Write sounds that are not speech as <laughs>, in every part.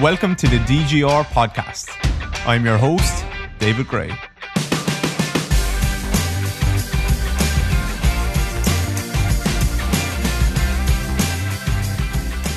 Welcome to the DGR podcast. I'm your host, David Grey.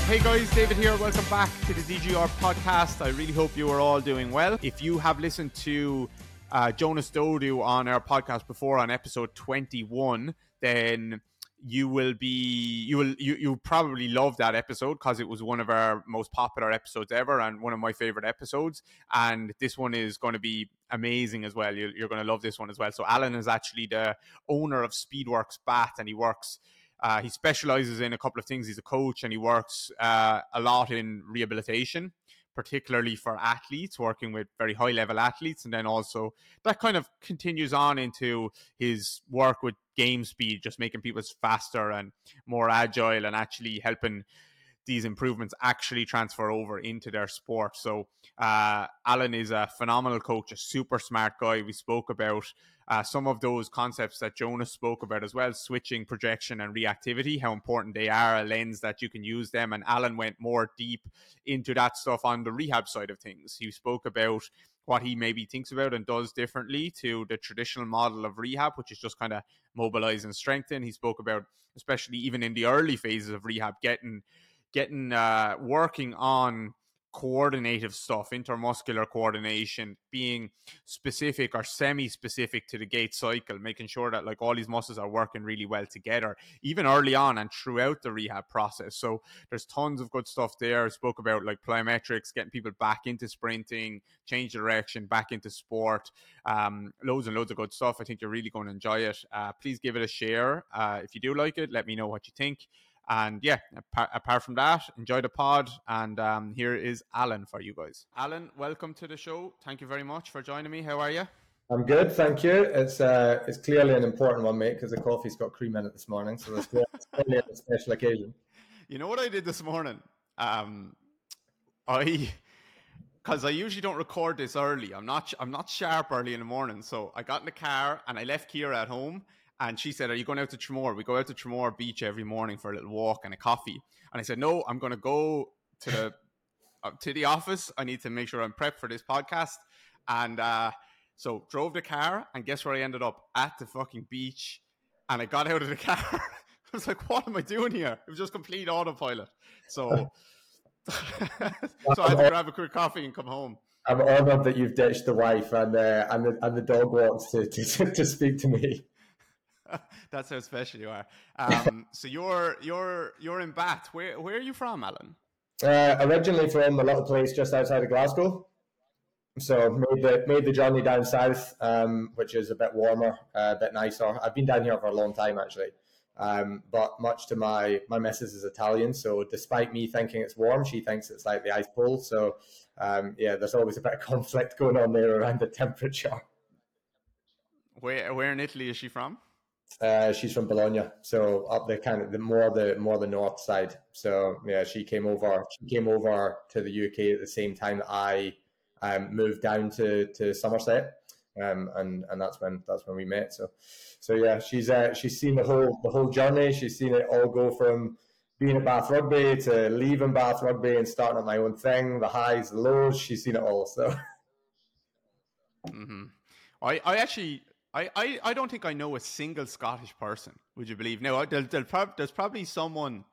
Hey guys, David here. Welcome back to the DGR podcast. I really hope you are all doing well. If you have listened to uh, Jonas Dodoo on our podcast before on episode 21, then you will be you will you you probably love that episode because it was one of our most popular episodes ever and one of my favorite episodes. And this one is going to be amazing as well. You're, you're going to love this one as well. So alan is actually the owner of Speedworks Bath and he works uh, he specializes in a couple of things. He's a coach and he works uh, a lot in rehabilitation particularly for athletes, working with very high level athletes. And then also that kind of continues on into his work with game speed, just making people faster and more agile and actually helping these improvements actually transfer over into their sport. So, uh, Alan is a phenomenal coach, a super smart guy. We spoke about uh, some of those concepts that Jonas spoke about as well switching, projection, and reactivity, how important they are, a lens that you can use them. And Alan went more deep into that stuff on the rehab side of things. He spoke about what he maybe thinks about and does differently to the traditional model of rehab, which is just kind of mobilize and strengthen. He spoke about, especially even in the early phases of rehab, getting getting uh, working on coordinative stuff, intermuscular coordination, being specific or semi-specific to the gait cycle, making sure that like all these muscles are working really well together, even early on and throughout the rehab process. So there's tons of good stuff there. I spoke about like plyometrics, getting people back into sprinting, change direction, back into sport. Um, loads and loads of good stuff. I think you're really going to enjoy it. Uh, please give it a share. Uh, if you do like it, let me know what you think. And yeah, apart, apart from that, enjoy the pod. And um, here is Alan for you guys. Alan, welcome to the show. Thank you very much for joining me. How are you? I'm good, thank you. It's uh, it's clearly an important one, mate, because the coffee's got cream in it this morning, so it's clearly a special occasion. <laughs> You know what I did this morning? Um, I because I usually don't record this early. I'm not I'm not sharp early in the morning, so I got in the car and I left Kira at home and she said, Are you going out to Tramore? We go out to Tramore Beach every morning for a little walk and a coffee. And I said, No, I'm going to go to the uh, to the office. I need to make sure I'm prepped for this podcast. And uh, so drove the car, and guess where I ended up? At the fucking beach. And I got out of the <laughs> car. I was like, What am I doing here? It was just complete autopilot. So, <laughs> so I had to grab a quick coffee and come home. I'm honored that you've ditched the wife and uh, and the and the dog walks to, to, to speak to me. <laughs> That's how special you are. Um, so you're you're you're in Bath. Where where are you from, Alan? Uh, originally from a little place just outside of Glasgow. So made the made the journey down south, um, which is a bit warmer, uh, a bit nicer. I've been down here for a long time actually, um, but much to my my missus is Italian, so despite me thinking it's warm, she thinks it's like the ice pole. So um, yeah, there's always a bit of conflict <laughs> going on there around the temperature. Where where in Italy is she from? Uh, she's from Bologna, so up the kind of the more the more the north side. So yeah, she came over. She came over to the UK at the same time I um, moved down to to Somerset, um, and and that's when that's when we met. So so yeah, she's uh, she's seen the whole the whole journey. She's seen it all go from being at Bath Rugby to leaving Bath Rugby and starting up my own thing. The highs, the lows. She's seen it all. So. Mm-hmm. I, I actually I, I, I don't think I know a single Scottish person. Would you believe? Now, there'll, there'll prob- there's probably someone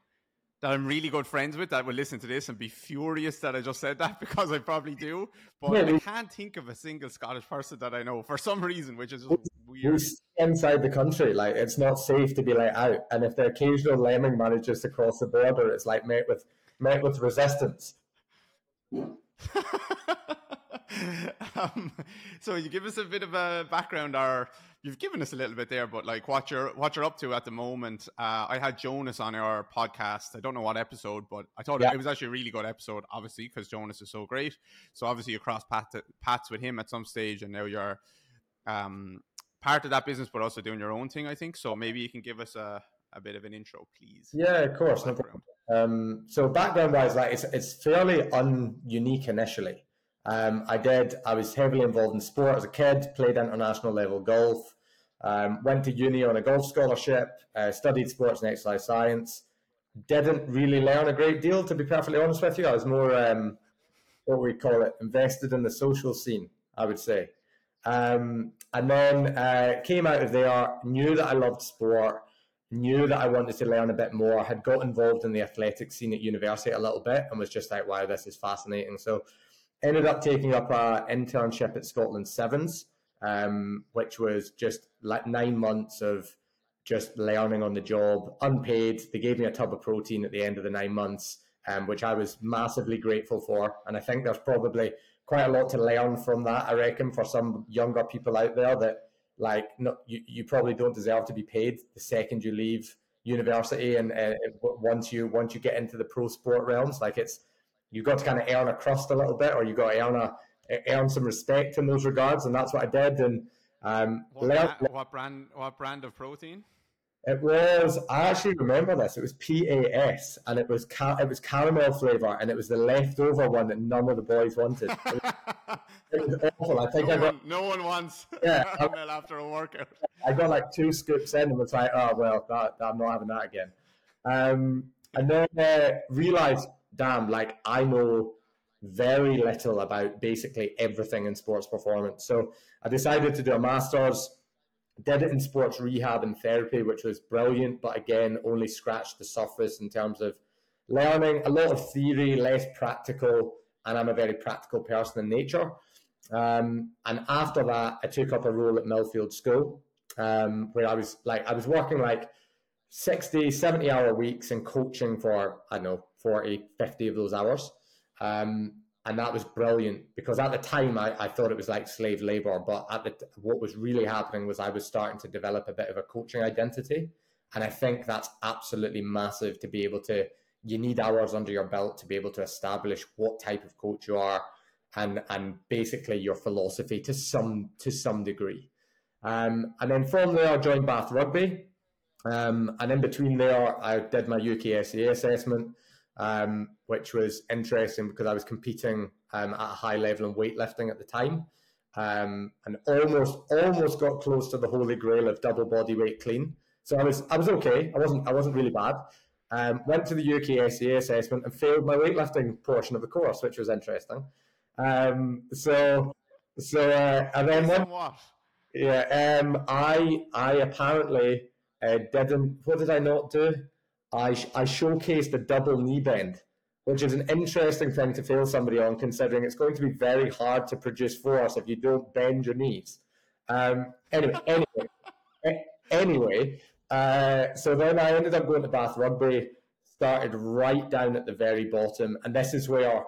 that I'm really good friends with that will listen to this and be furious that I just said that <laughs> because I probably do. But yeah, I can't think of a single Scottish person that I know for some reason, which is weird. Inside the country, like it's not safe to be let out, and if the occasional lemming manages to cross the border, it's like met with met with resistance. <laughs> um, so you give us a bit of a background, or you've given us a little bit there, but like what you're what you're up to at the moment. Uh, I had Jonas on our podcast. I don't know what episode, but I thought yeah. it was actually a really good episode, obviously because Jonas is so great. So obviously you crossed paths with him at some stage, and now you're um, part of that business, but also doing your own thing. I think so. Maybe you can give us a a bit of an intro, please. Yeah, of course. No um, so background wise, like it's it's fairly ununique initially. Um, I did. I was heavily involved in sport as a kid. Played international level golf. Um, went to uni on a golf scholarship. Uh, studied sports and exercise science. Didn't really learn a great deal, to be perfectly honest with you. I was more. Um, what we call it, invested in the social scene, I would say. Um, and then uh, came out of there, knew that I loved sport, knew that I wanted to learn a bit more, I had got involved in the athletic scene at university a little bit, and was just like, wow, this is fascinating. So ended up taking up an internship at Scotland Sevens, um, which was just like nine months of just learning on the job, unpaid. They gave me a tub of protein at the end of the nine months, um, which I was massively grateful for. And I think there's probably quite a lot to learn from that. I reckon for some younger people out there that like no, you, you probably don't deserve to be paid the second you leave university and uh, once you once you get into the pro sport realms. Like it's you've got to kind of earn a crust a little bit or you've got to earn a earn some respect in those regards and that's what i did and um, what, learned, what brand what brand of protein it was. I actually remember this. It was PAS, and it was ca- it was caramel flavor, and it was the leftover one that none of the boys wanted. It was, <laughs> it was awful. I think no I got. One, no one wants <laughs> yeah, caramel after a workout. I got like two scoops in, and was like, "Oh well, that, I'm not having that again." Um, and then uh, realized, damn, like I know very little about basically everything in sports performance. So I decided to do a master's did it in sports rehab and therapy, which was brilliant, but again, only scratched the surface in terms of learning a lot of theory, less practical, and I'm a very practical person in nature. Um, and after that, I took up a role at Millfield School, um, where I was like, I was working like 60, 70 hour weeks and coaching for, I don't know, 40, 50 of those hours. Um, and that was brilliant because at the time I, I thought it was like slave labor, but at the what was really happening was I was starting to develop a bit of a coaching identity, and I think that's absolutely massive to be able to. You need hours under your belt to be able to establish what type of coach you are, and and basically your philosophy to some to some degree. Um, and then from there, I joined Bath Rugby, um, and in between there, I did my UKSCA assessment um, which was interesting because I was competing um, at a high level in weightlifting at the time, um, and almost almost got close to the holy grail of double body weight clean. So I was I was okay. I wasn't I wasn't really bad. Um, went to the UKSCA assessment and failed my weightlifting portion of the course, which was interesting. Um, so so uh, and then what? Yeah, um, I I apparently uh, didn't. What did I not do? I, I showcased a double knee bend, which is an interesting thing to fail somebody on, considering it's going to be very hard to produce force if you don't bend your knees. Um, anyway, anyway, anyway. Uh, so then I ended up going to Bath Rugby, started right down at the very bottom, and this is where,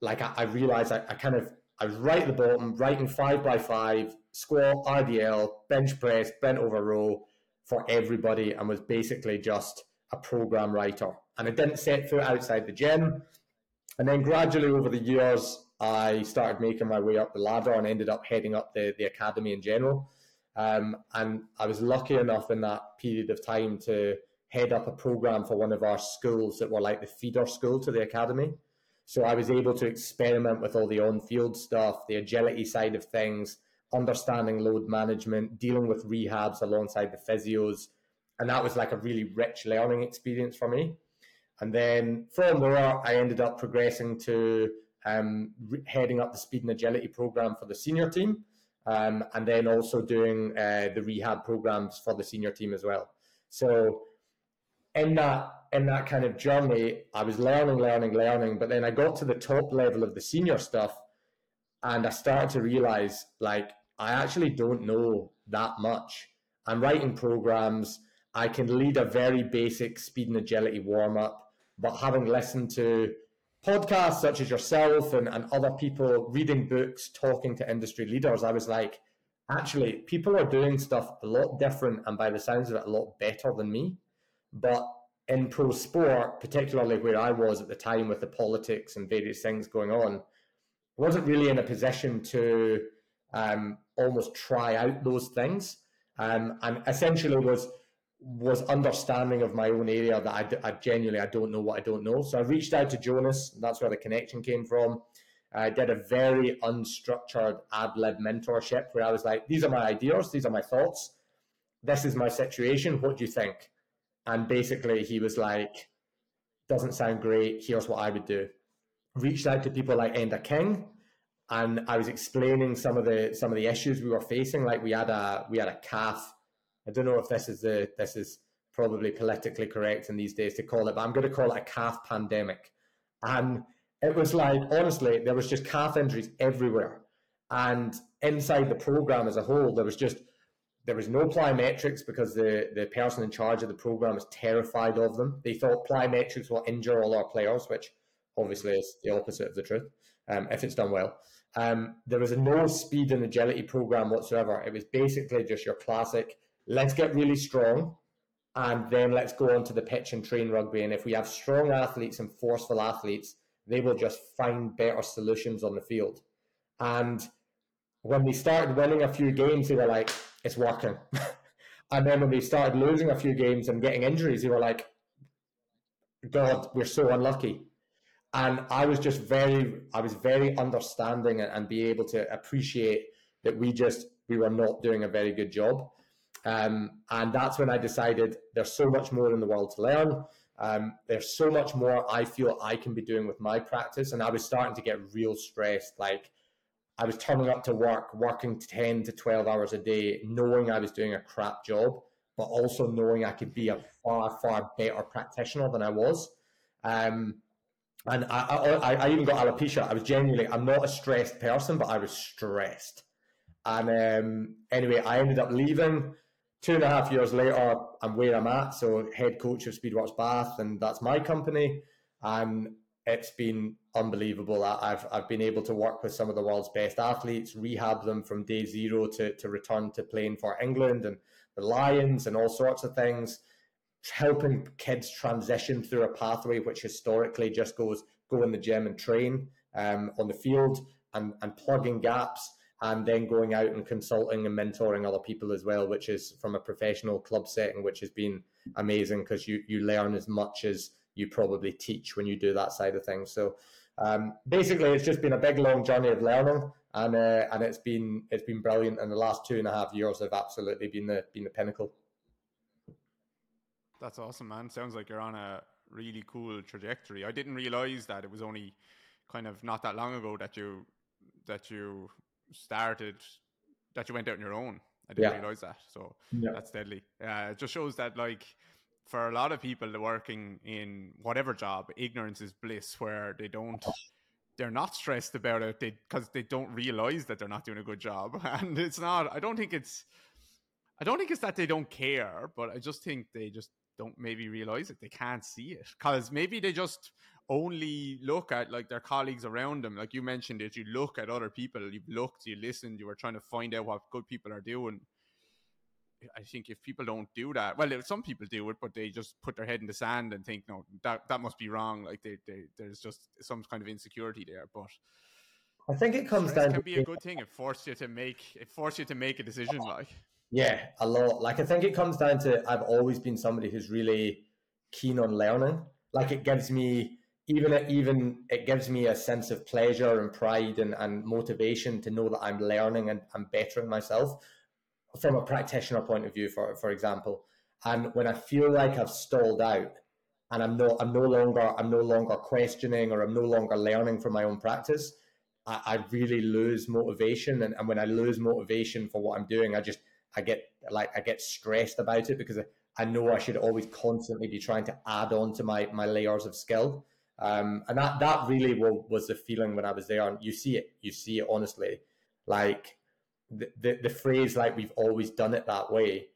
like, I, I realized I, I kind of I was right at the bottom, writing five by five, squat, RDL, bench press, bent over row for everybody, and was basically just a program writer. And I didn't set foot outside the gym. And then gradually over the years, I started making my way up the ladder and ended up heading up the, the academy in general. Um, and I was lucky enough in that period of time to head up a program for one of our schools that were like the feeder school to the academy. So I was able to experiment with all the on field stuff, the agility side of things, understanding load management, dealing with rehabs alongside the physios, and that was like a really rich learning experience for me. And then from there, I ended up progressing to um, re- heading up the speed and agility program for the senior team, um, and then also doing uh, the rehab programs for the senior team as well. So in that in that kind of journey, I was learning, learning, learning, but then I got to the top level of the senior stuff, and I started to realize like I actually don't know that much. I'm writing programs. I can lead a very basic speed and agility warm up, but having listened to podcasts such as yourself and, and other people reading books, talking to industry leaders, I was like, actually, people are doing stuff a lot different and by the sounds of it, a lot better than me. But in pro sport, particularly where I was at the time with the politics and various things going on, wasn't really in a position to um, almost try out those things. Um, and essentially was was understanding of my own area that I, I, genuinely I don't know what I don't know. So I reached out to Jonas. that's where the connection came from. I did a very unstructured ad lib mentorship where I was like, "These are my ideas. These are my thoughts. This is my situation. What do you think?" And basically, he was like, "Doesn't sound great. Here's what I would do." reached out to people like Enda King, and I was explaining some of the some of the issues we were facing. Like we had a we had a calf. I don't know if this is the this is probably politically correct in these days to call it, but I'm going to call it a calf pandemic. And it was like honestly, there was just calf injuries everywhere, and inside the program as a whole, there was just there was no plyometrics because the, the person in charge of the program was terrified of them. They thought plyometrics will injure all our players, which obviously is the opposite of the truth um, if it's done well. Um, there was no speed and agility program whatsoever. It was basically just your classic let's get really strong and then let's go onto the pitch and train rugby. And if we have strong athletes and forceful athletes, they will just find better solutions on the field. And when we started winning a few games, they were like, it's working. <laughs> and then when we started losing a few games and getting injuries, they were like, God, we're so unlucky. And I was just very, I was very understanding and, and be able to appreciate that we just, we were not doing a very good job. Um, and that's when I decided there's so much more in the world to learn. Um, there's so much more I feel I can be doing with my practice. And I was starting to get real stressed. Like I was turning up to work, working 10 to 12 hours a day, knowing I was doing a crap job, but also knowing I could be a far, far better practitioner than I was. Um, and I, I, I, even got alopecia. I was genuinely, I'm not a stressed person, but I was stressed. And um, anyway, I ended up leaving. Two and a half years later, I'm where I'm at. So, head coach of Speedworks Bath, and that's my company. And it's been unbelievable. I've I've been able to work with some of the world's best athletes, rehab them from day zero to to return to playing for England and the Lions and all sorts of things. Helping kids transition through a pathway which historically just goes go in the gym and train um, on the field and and plugging gaps and then going out and consulting and mentoring other people as well, which is from a professional club setting, which has been amazing because you you learn as much as you probably teach when you do that side of things. So um, basically, it's just been a big long journey of learning, and uh, and it's been it's been brilliant. And the last two and a half years have absolutely been the been the pinnacle. That's awesome, man. Sounds like you're on a really cool trajectory. I didn't realize that it was only kind of not that long ago that you that you started that you went out on your own. I didn't yeah. realize that. So yeah. that's deadly. Uh, it just shows that like for a lot of people working in whatever job, ignorance is bliss, where they don't, they're not stressed about it because they, they don't realize that they're not doing a good job. <laughs> And it's not, I don't think it's, I don't think it's that they don't care, but I just think they just don't maybe realize it. They can't see it because maybe they just only look at like their colleagues around them. Like you mentioned it, you look at other people, you've looked, you listened, you were trying to find out what good people are doing I think if people don't do that, well, some people do it, but they just put their head in the sand and think, no, that that must be wrong. Like they, they there's just some kind of insecurity there. But I think it comes down. Can be a good thing. It forces you to make it forces you to make a decision. Like yeah, a lot. Like I think it comes down to I've always been somebody who's really keen on learning. Like it gives me even it, even it gives me a sense of pleasure and pride and, and motivation to know that I'm learning and I'm bettering myself from a practitioner point of view, for for example. And when I feel like I've stalled out and I'm no I'm no longer I'm no longer questioning or I'm no longer learning from my own practice, I, I really lose motivation. And, and when I lose motivation for what I'm doing, I just I get like I get stressed about it because I, I know I should always constantly be trying to add on to my my layers of skill. Um, and that that really was, the feeling when I was there. And you see it, you see it honestly, like the, the, the phrase like we've always done it that way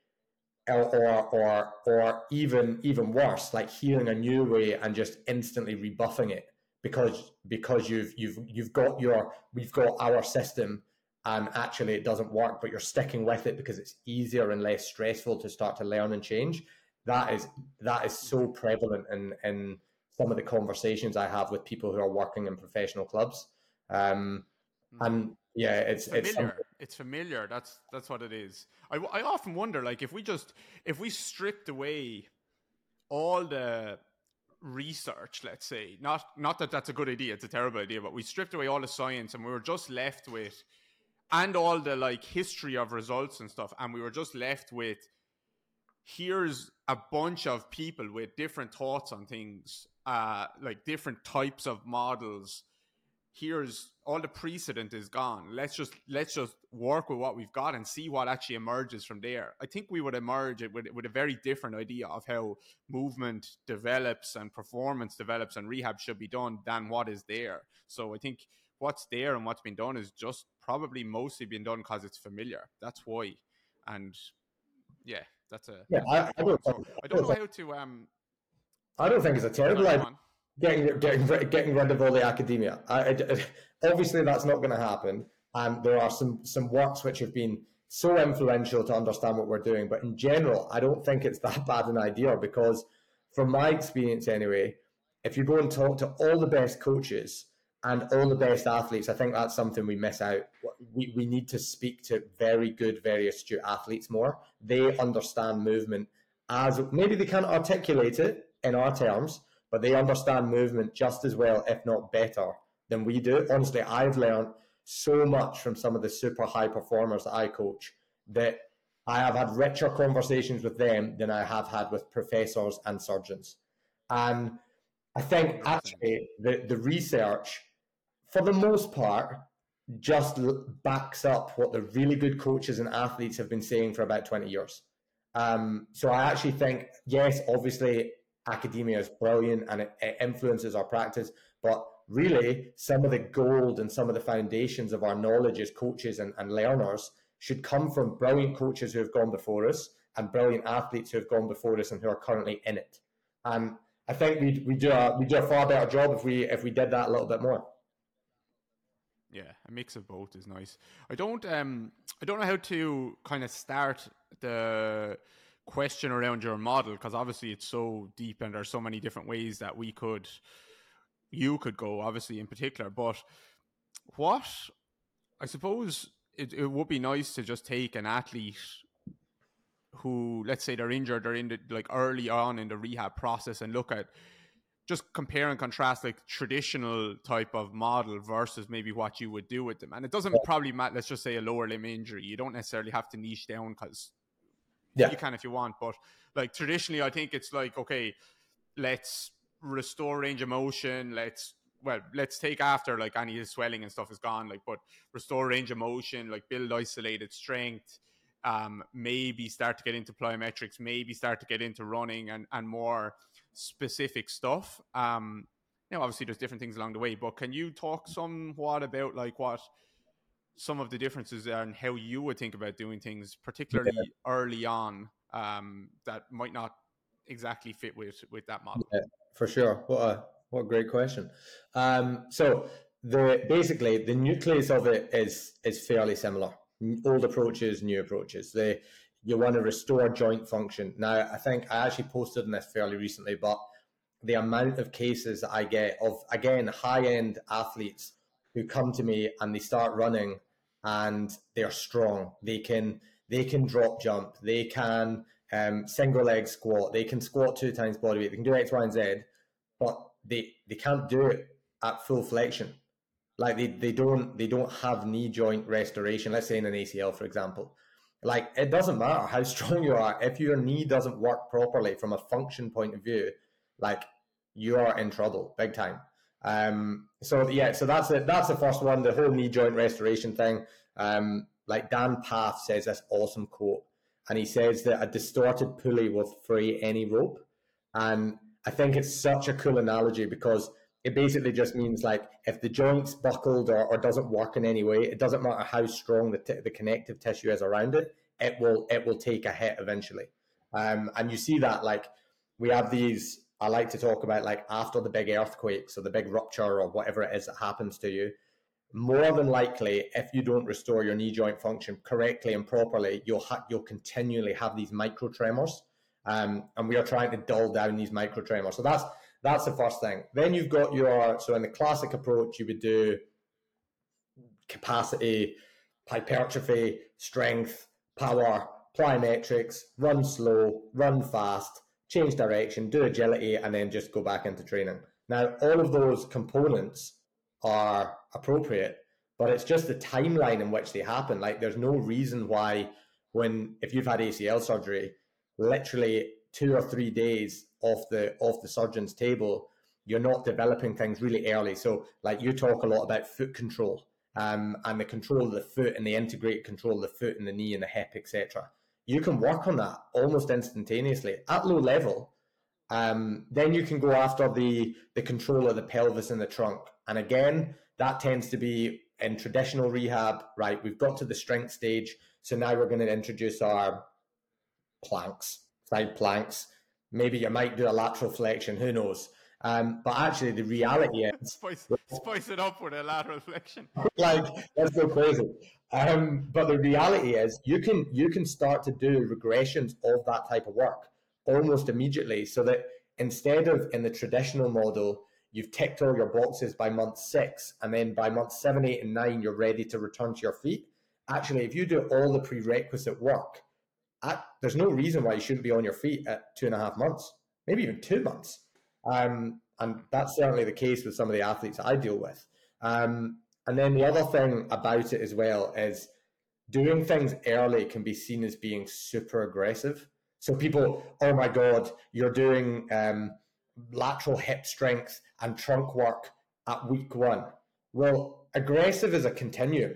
or, or or or even even worse like hearing a new way and just instantly rebuffing it because because you've you've you've got your we've got our system and actually it doesn't work but you're sticking with it because it's easier and less stressful to start to learn and change that is that is so prevalent in in some of the conversations i have with people who are working in professional clubs um, hmm. and yeah, it's familiar. It's, it's, familiar. That's that's what it is. I, I often wonder, like, if we just if we stripped away all the research, let's say, not not that that's a good idea, it's a terrible idea, but we stripped away all the science and we were just left with, and all the like history of results and stuff, and we were just left with, here's a bunch of people with different thoughts on things, uh, like different types of models here's all the precedent is gone. Let's just let's just work with what we've got and see what actually emerges from there. I think we would emerge with with a very different idea of how movement develops and performance develops and rehab should be done than what is there. So I think what's there and what's been done is just probably mostly been done because it's familiar. That's why. And yeah, that's a yeah. I, I, don't, so I don't know how to um. I don't think it's a terrible idea getting getting getting rid of all the academia. I, I, obviously, that's not going to happen, and there are some some works which have been so influential to understand what we're doing. But in general, I don't think it's <laughs> that bad an idea because, from my experience anyway, if you go and talk to all the best coaches and all the best athletes, I think that's something we miss out. We, we need to speak to very good, very astute athletes more. They understand movement as maybe they can't articulate it in our terms, but they understand movement just as well, if not better, than we do. Honestly, I've learned so much from some of the super high performers that I coach that I have had richer conversations with them than I have had with professors and surgeons. And I think actually the, the research, for the most part, just backs up what the really good coaches and athletes have been saying for about 20 years. Um, so I actually think, yes, obviously academia is brilliant and it, it influences our practice. But really, some of the gold and some of the foundations of our knowledge as coaches and, and learners should come from brilliant coaches who have gone before us and brilliant athletes who have gone before us and who are currently in it. And I think we we do a we do a far better job if we if we did that a little bit more. Yeah, a mix of both is nice. I don't um I don't know how to kind of start the question around your model because obviously it's so deep and there's so many different ways that we could you could go obviously in particular. But what i suppose it, it would be nice to just take an athlete who let's say they're injured they're in the like early on in the rehab process and look at just compare and contrast like traditional type of model versus maybe what you would do with them. And it doesn't probably matter let's just say a lower limb injury. You don't necessarily have to niche down because yeah. you can if you want. But like traditionally, I think it's like okay, let's restore range of motion. Let's well, let's take after like any swelling and stuff is gone. Like, but restore range of motion, like build isolated strength. Um, maybe start to get into plyometrics. Maybe start to get into running and and more specific stuff. Um, know, obviously there's different things along the way, but can you talk somewhat about like what some of the differences and how you would think about doing things, particularly yeah. early on, um, that might not exactly fit with with that model. Yeah, for sure. What a what a great question. Um, so the basically the nucleus of it is is fairly similar. Old approaches, new approaches. They you want to restore joint function. Now, I think I actually posted on this fairly recently, but the amount of cases that I get of again high end athletes who come to me and they start running and they're strong. They can they can drop jump. They can um, single leg squat. They can squat two times body weight. They can do X, Y, and Z, but they they can't do it at full flexion. Like they, they don't they don't have knee joint restoration. Let's say in an ACL, for example. Like it doesn't matter how <laughs> strong you are if your knee doesn't work properly from a function point of view. Like you are in trouble, big time. Um, so yeah, so that's it. That's the first one, the whole knee joint restoration thing. Um, like Dan Pfaff says this awesome quote, and he says that a distorted pulley will free any rope. And I think it's such a cool analogy because it basically just means like if the joint's buckled or, or doesn't work in any way, it doesn't matter how strong the, t- the connective tissue is around it, it will it will take a hit eventually. Um, and you see that like we have these I like to talk about like after the big earthquake, so the big rupture or whatever it is that happens to you. More than likely, if you don't restore your knee joint function correctly and properly, you'll ha- you'll continually have these micro tremors, um, and we are trying to dull down these micro tremors. So that's that's the first thing. Then you've got your so in the classic approach, you would do capacity, hypertrophy, strength, power, plyometrics, run slow, run fast change direction, do agility, and then just go back into training. Now, all of those components are appropriate, but it's just the timeline in which they happen. Like, there's no reason why, when if you've had ACL surgery, literally two or three days off the off the surgeon's table, you're not developing things really early. So, like you talk a lot about foot control um, and the control of the foot and the integrated control of the foot and the knee and the hip, etc. You can work on that almost instantaneously at low level. Um, then you can go after the the control of the pelvis and the trunk. And again, that tends to be in traditional rehab. Right, we've got to the strength stage, so now we're going to introduce our planks, side planks. Maybe you might do a lateral flexion. Who knows? Um, but actually, the reality <laughs> is spice, spice it up with a lateral flexion. <laughs> like let's go crazy. Um, but the reality is, you can you can start to do regressions of that type of work almost immediately, so that instead of in the traditional model, you've ticked all your boxes by month six, and then by month seven, eight, and nine, you're ready to return to your feet. Actually, if you do all the prerequisite work, at, there's no reason why you shouldn't be on your feet at two and a half months, maybe even two months. Um, and that's certainly the case with some of the athletes I deal with. Um, and then the other thing about it as well is doing things early can be seen as being super aggressive. So people, oh my God, you're doing um, lateral hip strength and trunk work at week one. Well, aggressive is a continuum.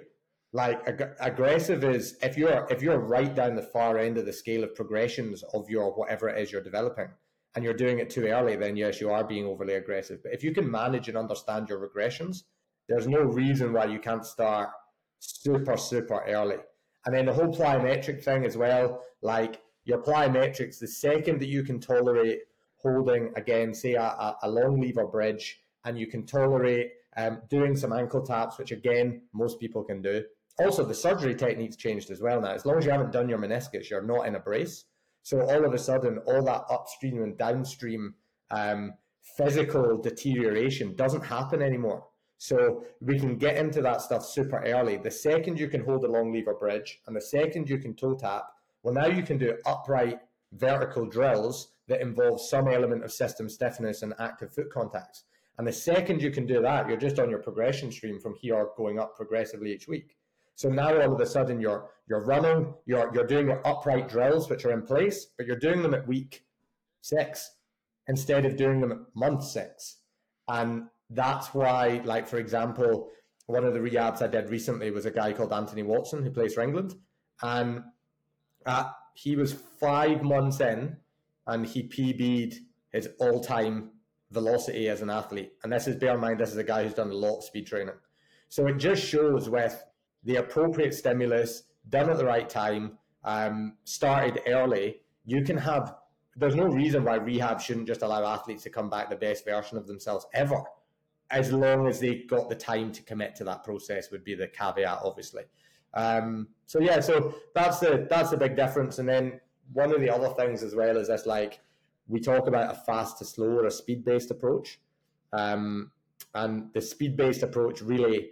Like ag- aggressive is if you're if you're right down the far end of the scale of progressions of your whatever it is you're developing, and you're doing it too early, then yes, you are being overly aggressive. But if you can manage and understand your regressions, there's no reason why you can't start super, super early. And then the whole plyometric thing as well, like your plyometrics, the second that you can tolerate holding, again, say a, a long lever bridge, and you can tolerate um, doing some ankle taps, which again, most people can do. Also, the surgery techniques changed as well now. As long as you haven't done your meniscus, you're not in a brace. So all of a sudden, all that upstream and downstream um, physical deterioration doesn't happen anymore. So we can get into that stuff super early. The second you can hold a long lever bridge and the second you can toe tap, well, now you can do upright vertical drills that involve some element of system stiffness and active foot contacts. And the second you can do that, you're just on your progression stream from here going up progressively each week. So now all of a sudden you're you're running, you're you're doing your upright drills which are in place, but you're doing them at week six instead of doing them at month six. And that's why, like for example, one of the rehabs I did recently was a guy called Anthony Watson who plays for England, and uh, he was five months in, and he PB'd his all-time velocity as an athlete. And this is bear in mind, this is a guy who's done a lot of speed training. So it just shows with the appropriate stimulus done at the right time, um, started early, you can have. There's no reason why rehab shouldn't just allow athletes to come back the best version of themselves ever, as long as they got the time to commit to that process. Would be the caveat, obviously. Um, so yeah, so that's the that's the big difference. And then one of the other things as well is this like we talk about a fast to slow or a speed based approach, um, and the speed based approach really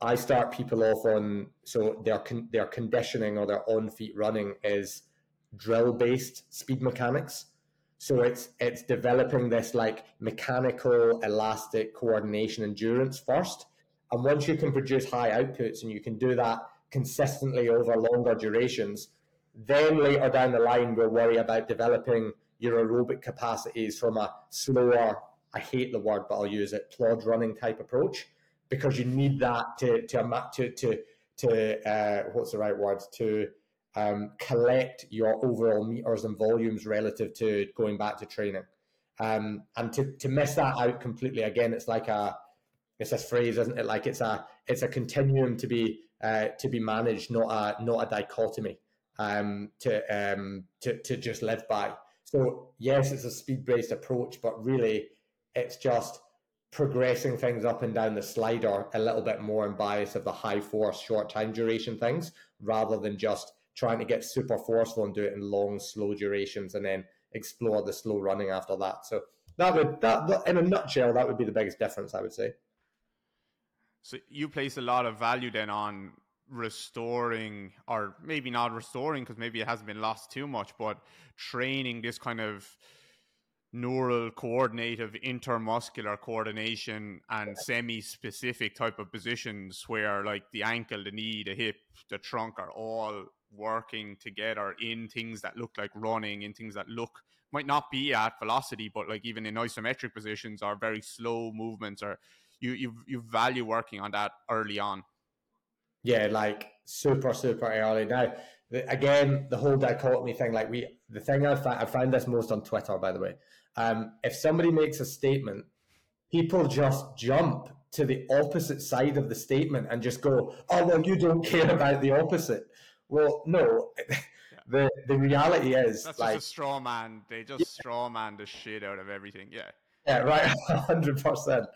I start people off on so their con- their conditioning or their on feet running is drill based speed mechanics. So it's it's developing this like mechanical, elastic coordination endurance first, and once you can produce high outputs and you can do that consistently over longer durations, then later down the line we'll worry about developing your aerobic capacities from a slower. I hate the word, but I'll use it. Plod running type approach because you need that to to to to, to uh, what's the right word to um, collect your overall meters and volumes relative to going back to training. Um, and to, to miss that out completely again, it's like a it's a phrase, isn't it? Like it's a it's a continuum to be uh, to be managed, not a not a dichotomy um, to um, to to just live by. So yes, it's a speed based approach, but really, it's just progressing things up and down the slider a little bit more in bias of the high force, short time duration things rather than just trying to get super forceful and do it in long, slow durations and then explore the slow running after that. So that would that in a nutshell, that would be the biggest difference, I would say. So you place a lot of value then on restoring, or maybe not restoring, because maybe it hasn't been lost too much, but training this kind of neural coordinative intermuscular coordination and semi-specific type of positions where like the ankle the knee the hip the trunk are all working together in things that look like running in things that look might not be at velocity, but like even in isometric positions or very slow movements, or you you you value working on that early on. Yeah, like super super early. Now, again, the whole dichotomy thing. Like we, the thing I find I find this most on Twitter, by the way. Um, if somebody makes a statement, people just jump to the opposite side of the statement and just go, "Oh well, you don't <laughs> care about the opposite." Well, no. <laughs> the the reality is that's like just a straw man. They just yeah. straw man the shit out of everything. Yeah. Yeah. Right. <laughs> Hundred percent.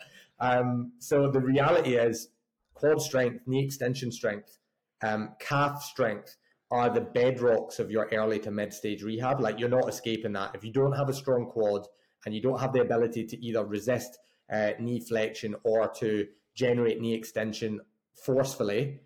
Um, so the reality is quad strength, knee extension strength, um, calf strength are the bedrocks of your early to mid stage rehab. Like you're not escaping that. If you don't have a strong quad and you don't have the ability to either resist uh, knee flexion or to generate knee extension forcefully,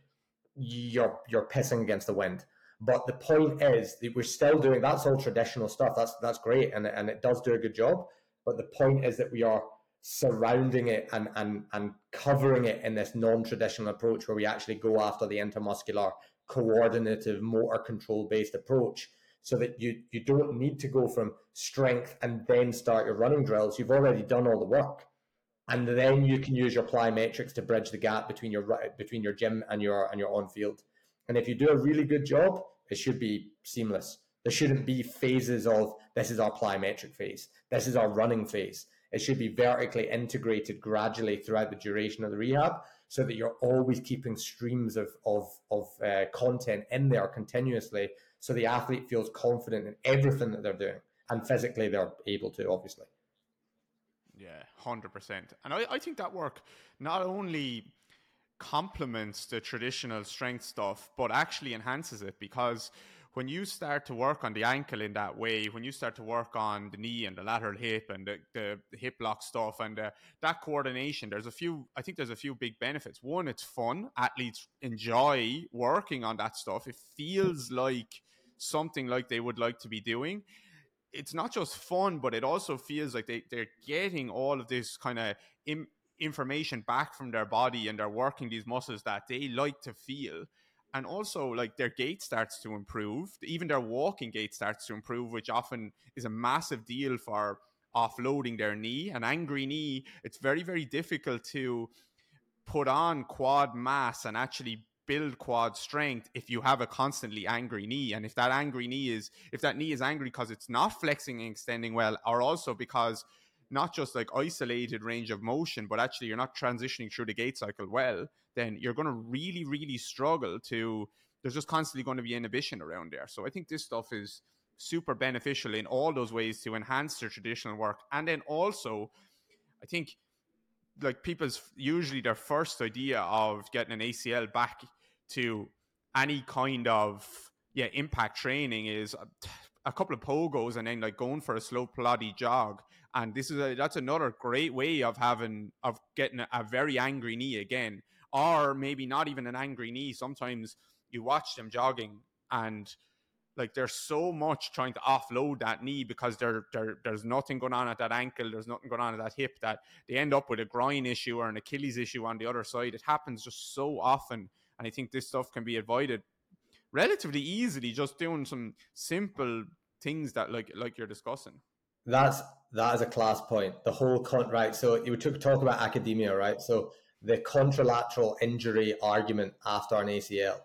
you're you're pissing against the wind. But the point is that we're still doing that's all traditional stuff. That's that's great and, and it does do a good job. But the point is that we are surrounding it and and and covering it in this non-traditional approach where we actually go after the intermuscular coordinative motor control based approach so that you you don't need to go from strength and then start your running drills. You've already done all the work. And then you can use your plyometrics to bridge the gap between your between your gym and your and your on field. And if you do a really good job it should be seamless. There shouldn't be phases of this is our plyometric phase, this is our running phase. It should be vertically integrated gradually throughout the duration of the rehab so that you're always keeping streams of, of, of uh, content in there continuously so the athlete feels confident in everything that they're doing and physically they're able to, obviously. Yeah, 100%. And I, I think that work not only complements the traditional strength stuff, but actually enhances it because when you start to work on the ankle in that way, when you start to work on the knee and the lateral hip and the, the, the hip lock stuff and uh, that coordination, there's a few, I think there's a few big benefits. One, it's fun. Athletes enjoy working on that stuff. It feels like something like they would like to be doing. It's not just fun, but it also feels like they, they're getting all of this kind of Im- information back from their body and they're working these muscles that they like to feel and also like their gait starts to improve. Even their walking gait starts to improve which often is a massive deal for offloading their knee. An angry knee it's very very difficult to put on quad mass and actually build quad strength if you have a constantly angry knee. And if that angry knee is if that knee is angry because it's not flexing and extending well or also because not just like isolated range of motion, but actually you're not transitioning through the gait cycle well, then you're going to really, really struggle to. There's just constantly going to be inhibition around there. So I think this stuff is super beneficial in all those ways to enhance their traditional work. And then also, I think like people's usually their first idea of getting an ACL back to any kind of yeah impact training is a couple of pogos and then like going for a slow ploddy jog and this is a that's another great way of having of getting a, very angry knee again or maybe not even an angry knee sometimes you watch them jogging and like there's so much trying to offload that knee because there, there there's nothing going on at that ankle, there's nothing going on at that hip that they end up with a groin issue or an Achilles issue on the other side. It happens just so often, and I think this stuff can be avoided relatively easily just doing some simple things that like like you're discussing. That's that is a class point. The whole con right. So you took talk about academia, right? So the contralateral injury argument after an ACL.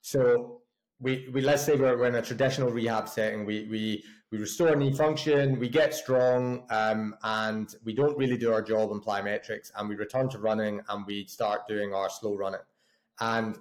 So we, we let's say we're, we're in a traditional rehab setting. We we we restore knee function, we get strong, um, and we don't really do our job in plyometrics, and we return to running, and we start doing our slow running. And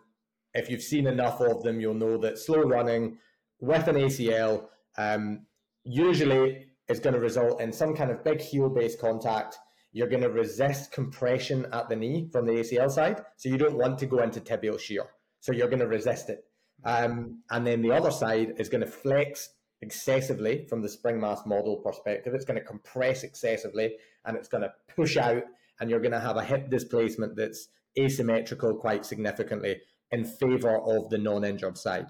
if you've seen enough of them, you'll know that slow running with an ACL um, usually is going to result in some kind of big heel based contact. You're going to resist compression at the knee from the ACL side. So you don't want to go into tibial shear. So you're going to resist it. Um, and then the other side is going to flex excessively from the spring mass model perspective. It's going to compress excessively and it's going to push out, and you're going to have a hip displacement that's asymmetrical quite significantly in favor of the non injured side.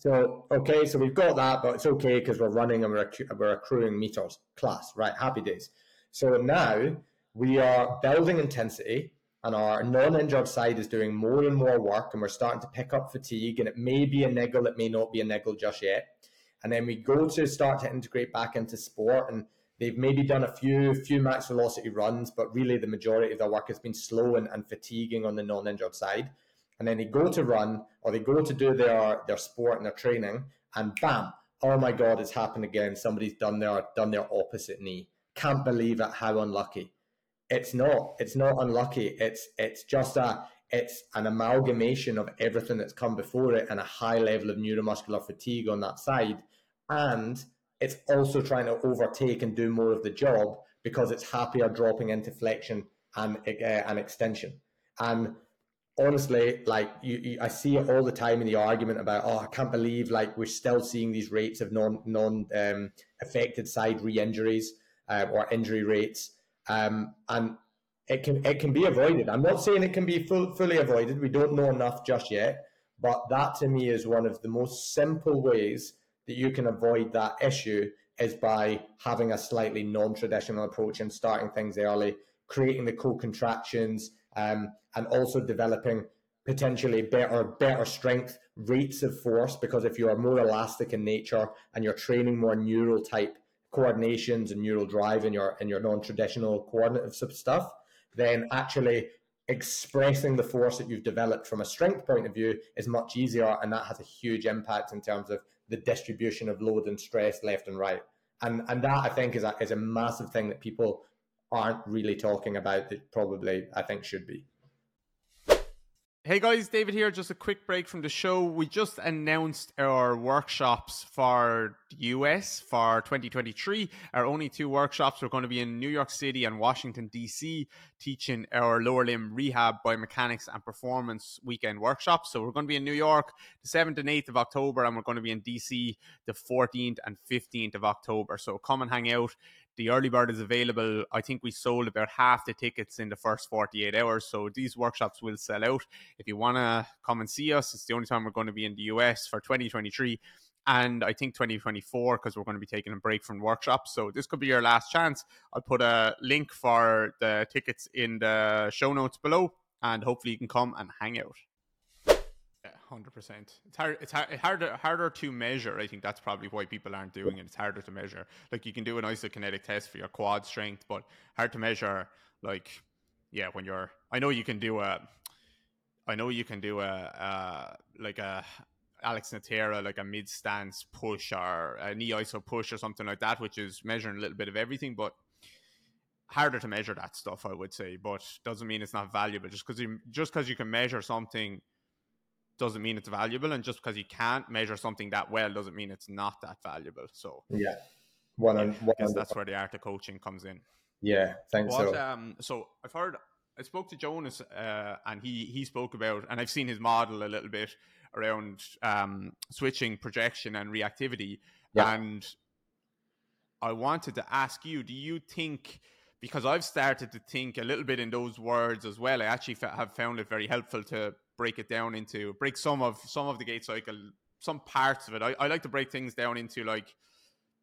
So, okay, so we've got that, but it's okay because we're running and we're, we're accruing meters. Class, right? Happy days. So now we are building intensity and our non-injured side is doing more and more work and we're starting to pick up fatigue and it may be a niggle, it may not be a niggle just yet. and then we go to start to integrate back into sport and they've maybe done a few few max velocity runs but really the majority of their work has been slow and, and fatiguing on the non-injured side and then they go to run or they go to do their their sport and their training and bam oh my god it's happened again somebody's done their done their opposite knee can't believe it how unlucky it's not it's not unlucky it's it's just a it's an amalgamation of everything that's come before it and a high level of neuromuscular fatigue on that side. And it's also trying to overtake and do more of the job because it's happier dropping into flexion and uh, and extension. And honestly, like you, you, I see it all the time in the argument about, oh, I can't believe like we're still seeing these rates of non non um, affected side re-injuries uh, or injury rates. Um, and it can it can be avoided. I'm not saying it can be full, fully avoided. We don't know enough just yet, but that to me is one of the most simple ways that you can avoid that issue is by having a slightly non-traditional approach and starting things early, creating the co-contractions, um, and also developing potentially better better strength rates of force. Because if you are more elastic in nature and you're training more neural type coordinations and neural drive in your in your non-traditional coordinative stuff, then actually expressing the force that you've developed from a strength point of view is much easier and that has a huge impact in terms of the distribution of load and stress left and right and and that i think is a, is a massive thing that people aren't really talking about that probably i think should be Hey guys, David here. Just a quick break from the show. We just announced our workshops for the US for 2023. Our only two workshops are going to be in New York City and Washington, D.C., teaching our lower limb rehab, biomechanics, and performance weekend workshops. So we're going to be in New York the 7th and 8th of October, and we're going to be in D.C. the 14th and 15th of October. So come and hang out. The early bird is available. I think we sold about half the tickets in the first 48 hours. So these workshops will sell out. If you want to come and see us, it's the only time we're going to be in the US for 2023 and I think 2024 because we're going to be taking a break from workshops. So this could be your last chance. I'll put a link for the tickets in the show notes below, and hopefully you can come and hang out hundred percent. It's hard. It's hard, harder harder to measure. I think that's probably why people aren't doing it. It's harder to measure. Like you can do an isokinetic test for your quad strength, but hard to measure. Like, yeah, when you're. I know you can do a. I know you can do a, a like a Alex Natera, like a mid stance push or a knee iso push or something like that, which is measuring a little bit of everything, but harder to measure that stuff, I would say. But doesn't mean it's not valuable. Just because you just because you can measure something doesn't mean it's valuable, and just because you can't measure something that well doesn't mean it's not that valuable. So yeah, one on one. That's where the art of coaching comes in. Yeah, thanks. so. Um, so I've heard. I spoke to Jonas, uh, and he he spoke about, and I've seen his model a little bit around um, switching projection and reactivity, yeah. and I wanted to ask you: Do you think? Because I've started to think a little bit in those words as well. I actually have found it very helpful to break it down into break some of some of the gait cycle, some parts of it. I, I like to break things down into like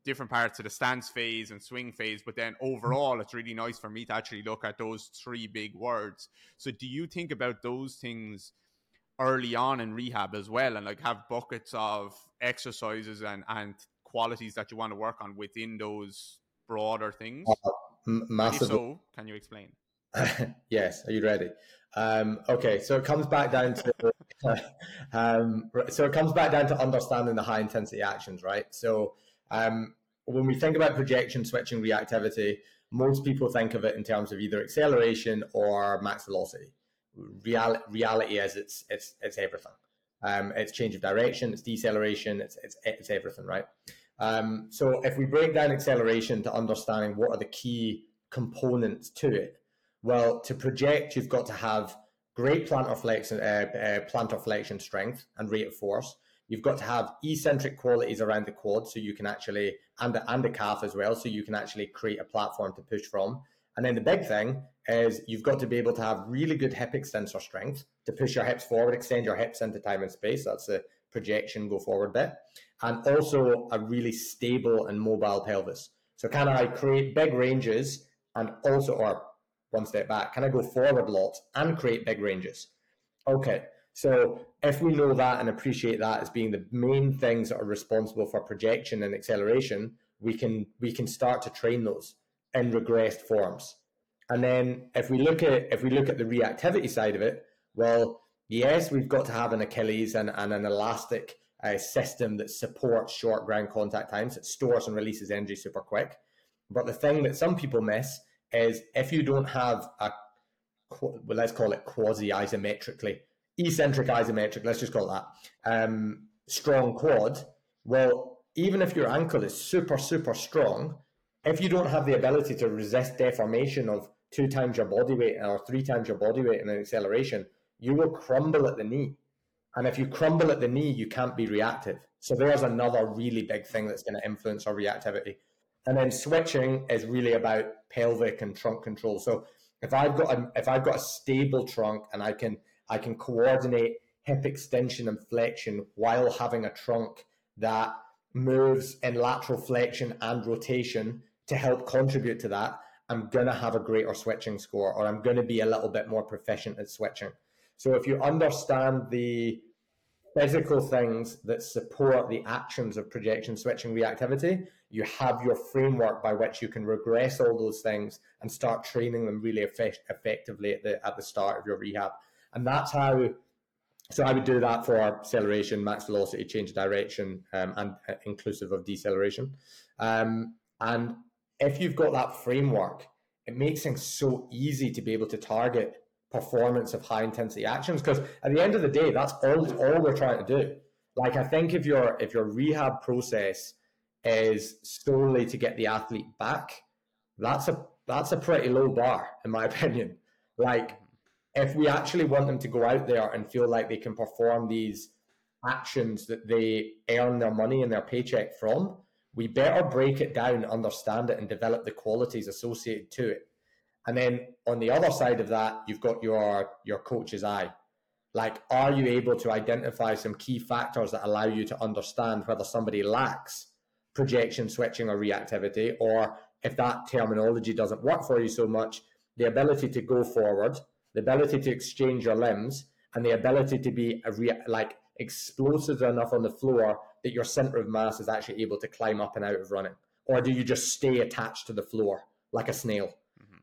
different parts of the stance phase and swing phase, but then overall, it's really nice for me to actually look at those three big words. So, do you think about those things early on in rehab as well, and like have buckets of exercises and and qualities that you want to work on within those broader things? Uh, massively. So, can you explain? <laughs> yes. Are you ready? Um, okay, so it comes back down to <laughs> um, so it comes back down to understanding the high intensity actions, right? So um, when we think about projection, switching, reactivity, most people think of it in terms of either acceleration or max velocity. Real, reality is it's it's it's everything. Um, it's change of direction, it's deceleration, it's it's it's everything, right? Um, so if we break down acceleration to understanding what are the key components to it, well, to project, you've got to have great plantar flexion, uh, uh, plantar flexion strength and rate of force. You've got to have eccentric qualities around the quad, so you can actually and and the calf as well, so you can actually create a platform to push from. And then the big thing is you've got to be able to have really good hip extensor strength to push your hips forward, extend your hips into time and space. That's the projection go forward bit. And also a really stable and mobile pelvis. So can I create big ranges and also or one step back? Can I go forward lots and create big ranges? Okay, So if we know that and appreciate that as being the main things that are responsible for projection and acceleration, we can we can start to train those in regressed forms. And then if we look at if we look at the reactivity side of it, well, yes, we've got to have an Achilles and, and an elastic uh, system that supports short ground contact times, that stores and releases energy super quick. But the thing that some people miss is if you don't have a, well, let's call it quasi isometrically, eccentric isometric, let's just call it that, um, strong quad, well, even if your ankle is super, super strong, if you don't have the ability to resist deformation of two times your body weight or three times your body weight in an acceleration, you will crumble at the knee. And if you crumble at the knee, you can't be reactive. So there's another really big thing that's going to influence our reactivity. And then switching is really about pelvic and trunk control. So if I've got a, if I've got a stable trunk and I can I can coordinate hip extension and flexion while having a trunk that moves in lateral flexion and rotation to help contribute to that, I'm going to have a greater switching score or I'm going to be a little bit more proficient at switching. So if you understand the physical things that support the actions of projection, switching, reactivity, you have your framework by which you can regress all those things and start training them really effect- effectively at the at the start of your rehab. And that's how. So I would do that for acceleration, max velocity, change of direction, um, and uh, inclusive of deceleration. Um, and if you've got that framework, it makes things so easy to be able to target performance of high intensity actions because at the end of the day that's all all we're trying to do like i think if your if your rehab process is solely to get the athlete back that's a that's a pretty low bar in my <laughs> opinion like if we actually want them to go out there and feel like they can perform these actions that they earn their money and their paycheck from we better break it down, understand it, and develop the qualities associated to it. And then on the other side of that, you've got your your coach's eye. Like, are you able to identify some key factors that allow you to understand whether somebody lacks projection, switching, or reactivity, or if that terminology doesn't work for you so much, the ability to go forward, the ability to exchange your limbs, and the ability to be rea- like explosive enough on the floor that your center of mass is actually able to climb up and out of running? Or do you just stay attached to the floor like a snail?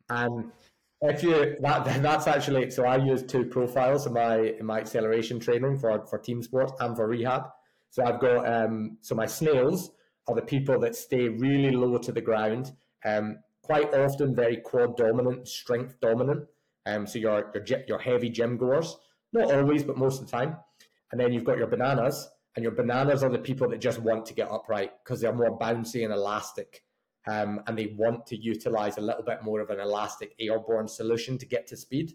And if you that <laughs> that's actually so I use two profiles in my in my acceleration training for for team sports and for rehab. So I've got um so my snails are the people that stay really low to the ground, um quite often very quad dominant, strength dominant. Um so your your your heavy gym goers, not always but most of the time. And then you've got your bananas, and your bananas are the people that just want to get upright because they're more bouncy and elastic. Um, and they want to utilize a little bit more of an elastic airborne solution to get to speed.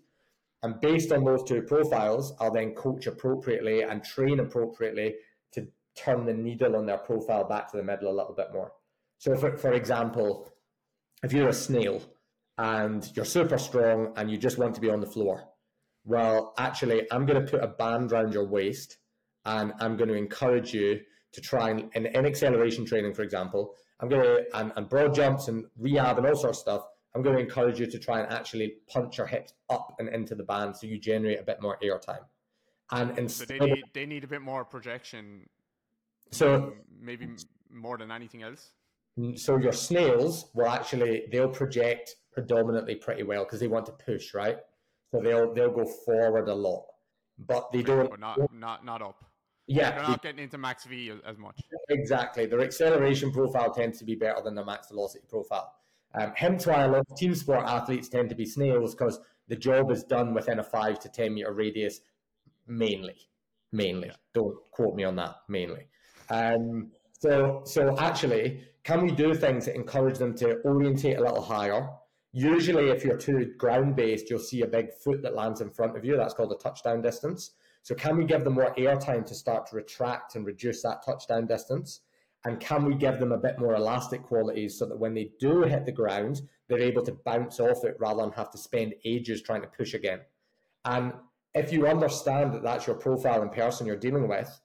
And based on those two profiles, I'll then coach appropriately and train appropriately to turn the needle on their profile back to the middle a little bit more. So, for, for example, if you're a snail and you're super strong and you just want to be on the floor, well, actually, I'm going to put a band around your waist and I'm going to encourage you to try and in, in acceleration training, for example, I'm going to and, and broad jumps and rehab and all sorts of stuff. I'm going to encourage you to try and actually punch your hips up and into the band so you generate a bit more air time. And instead, so they need they need a bit more projection. So maybe more than anything else. So your snails will actually they'll project predominantly pretty well because they want to push, right? So they'll they'll go forward a lot, but they don't. But not not not up. Yeah, they're not getting into max V as much. Exactly, their acceleration profile tends to be better than their max velocity profile. Um, hence why a lot of team sport athletes tend to be snails because the job is done within a five to ten meter radius, mainly. Mainly, yeah. don't quote me on that. Mainly. Um, so, so actually, can we do things that encourage them to orientate a little higher? Usually, if you're too ground based, you'll see a big foot that lands in front of you. That's called a touchdown distance. So can we give them more airtime to start to retract and reduce that touchdown distance? And can we give them a bit more elastic qualities so that when they do hit the ground, they're able to bounce off it rather than have to spend ages trying to push again? And if you understand that that's your profile and person you're dealing with,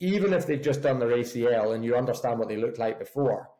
even if they've just done their ACL and you understand what they looked like before,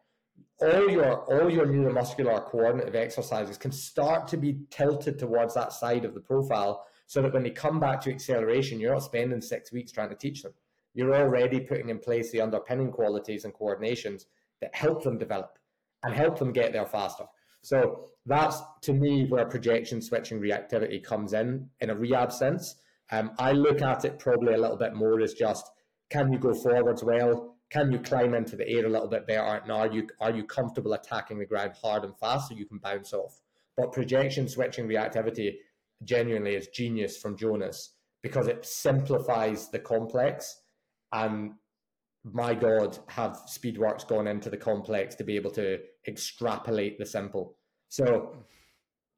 all your all your neuromuscular coordinative exercises can start to be tilted towards that side of the profile so that when they come back to acceleration, you're not spending six weeks trying to teach them. You're already putting in place the underpinning qualities and coordinations that help them develop and help them get there faster. So that's to me where projection switching reactivity comes in in a rehab sense. Um, I look at it probably a little bit more as just can you go forwards well? Can you climb into the air a little bit better? And are you are you comfortable attacking the ground hard and fast so you can bounce off? But projection switching reactivity genuinely is genius from Jonas because it simplifies the complex and my God, have Speedworks gone into the complex to be able to extrapolate the simple. So,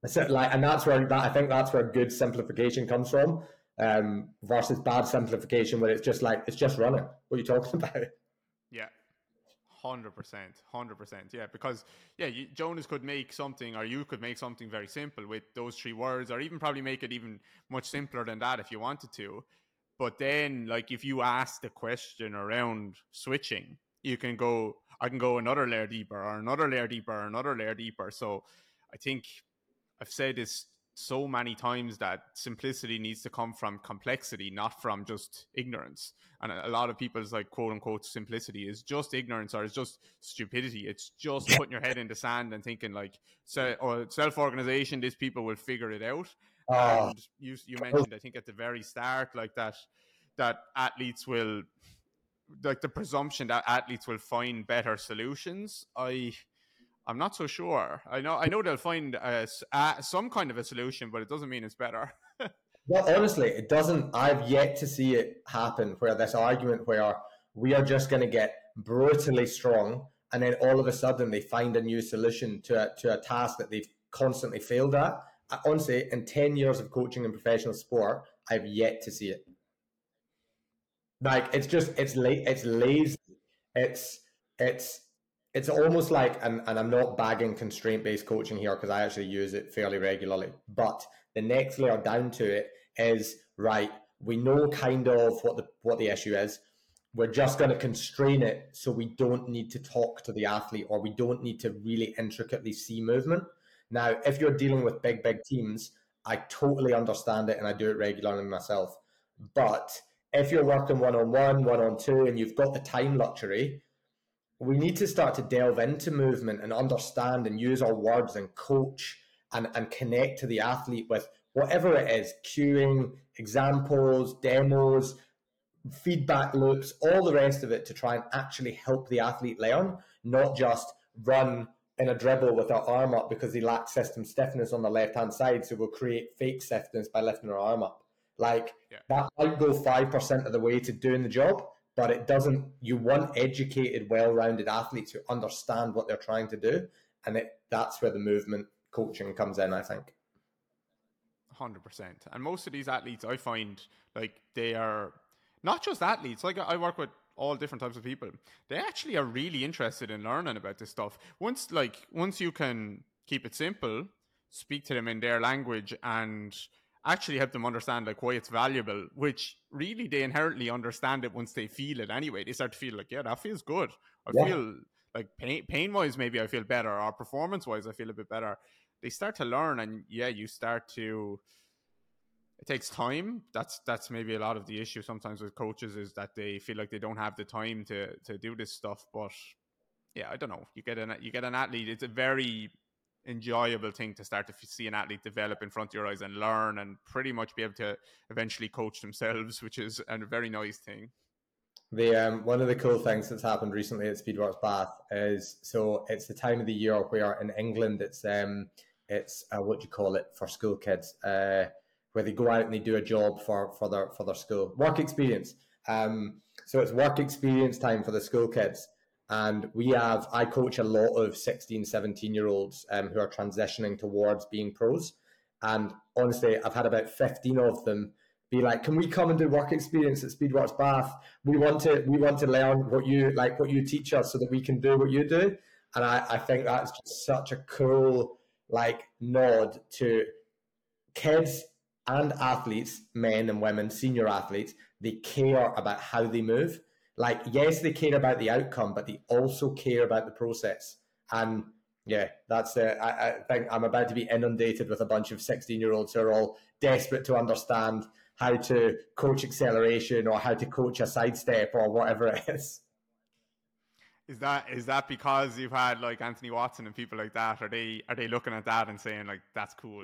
so like, and that's where that I think that's where good simplification comes from, um, versus bad simplification where it's just like it's just running. What are you talking <laughs> about? Yeah, hundred percent, hundred percent. Yeah, because yeah, you, Jonas could make something, or you could make something very simple with those three words, or even probably make it even much simpler than that if you wanted to. But then, like, if you ask the question around switching, you can go, I can go another layer deeper, or another layer deeper, or another layer deeper. So I think I've said this so many times that simplicity needs to come from complexity, not from just ignorance. And a lot of people's like quote unquote simplicity is just ignorance or it's just stupidity. It's just putting your head in the sand and thinking like so or self organization, these people will figure it out. Uh, and you you mentioned, I think at the very start, like that that athletes will like the presumption that athletes will find better solutions. I I'm not so sure. I know I know they'll find a, a, some kind of a solution, but it doesn't mean it's better. <laughs> well, honestly, it doesn't. I've yet to see it happen where this argument where we are just going to get brutally strong, and then all of a sudden they find a new solution to a, to a task that they've constantly failed at honestly, in 10 years of coaching in professional sport, I've yet to see it. Like it's just it's late it's lazy. It's it's it's almost like and, and I'm not bagging constraint based coaching here because I actually use it fairly regularly. But the next layer down to it is right, we know kind of what the what the issue is. We're just going to constrain it so we don't need to talk to the athlete or we don't need to really intricately see movement. Now, if you're dealing with big, big teams, I totally understand it and I do it regularly myself. But if you're working one on one, one on two, and you've got the time luxury, we need to start to delve into movement and understand and use our words and coach and, and connect to the athlete with whatever it is cueing, examples, demos, feedback loops, all the rest of it to try and actually help the athlete learn, not just run in a dribble with our arm up because they lack system stiffness on the left hand side. So we'll create fake stiffness by lifting our arm up. Like yeah. that might go 5% of the way to doing the job, but it doesn't. You want educated, well rounded athletes who understand what they're trying to do. And it, that's where the movement coaching comes in, I think. 100%. And most of these athletes, I find like they are not just athletes. Like I work with all different types of people. They actually are really interested in learning about this stuff. Once like once you can keep it simple, speak to them in their language and actually help them understand like why it's valuable, which really they inherently understand it once they feel it anyway. They start to feel like, yeah, that feels good. I yeah. feel like pain pain wise maybe I feel better or performance wise I feel a bit better. They start to learn and yeah, you start to it takes time. That's that's maybe a lot of the issue sometimes with coaches is that they feel like they don't have the time to to do this stuff. But yeah, I don't know. You get an you get an athlete. It's a very enjoyable thing to start to see an athlete develop in front of your eyes and learn and pretty much be able to eventually coach themselves, <laughs> which is a very nice thing. The um, one of the cool things that's happened recently at Speedworks Bath is so it's the time of the year where in England it's um it's uh, what do you call it for school kids uh where they go out and they do a job for for their for their school work experience. Um, so it's work experience time for the school kids. And we have, I coach a lot of 16, 17 year olds um, who are transitioning towards being pros. And honestly, I've had about 15 of them be like, can we come and do work experience at Speedworks Bath? We want to, we want to learn what you, like what you teach us so that we can do what you do. And I, I think that's just such a cool, like nod to kids and athletes, men and women, senior athletes, they care about how they move. Like, yes, they care about the outcome, but they also care about the process. And yeah, that's it. I, I think I'm about to be inundated with a bunch of 16 year olds who are all desperate to understand how to coach acceleration or how to coach a sidestep or whatever it is. Is that is that because you've had like Anthony Watson and people like that? Are they are they looking at that and saying like that's cool?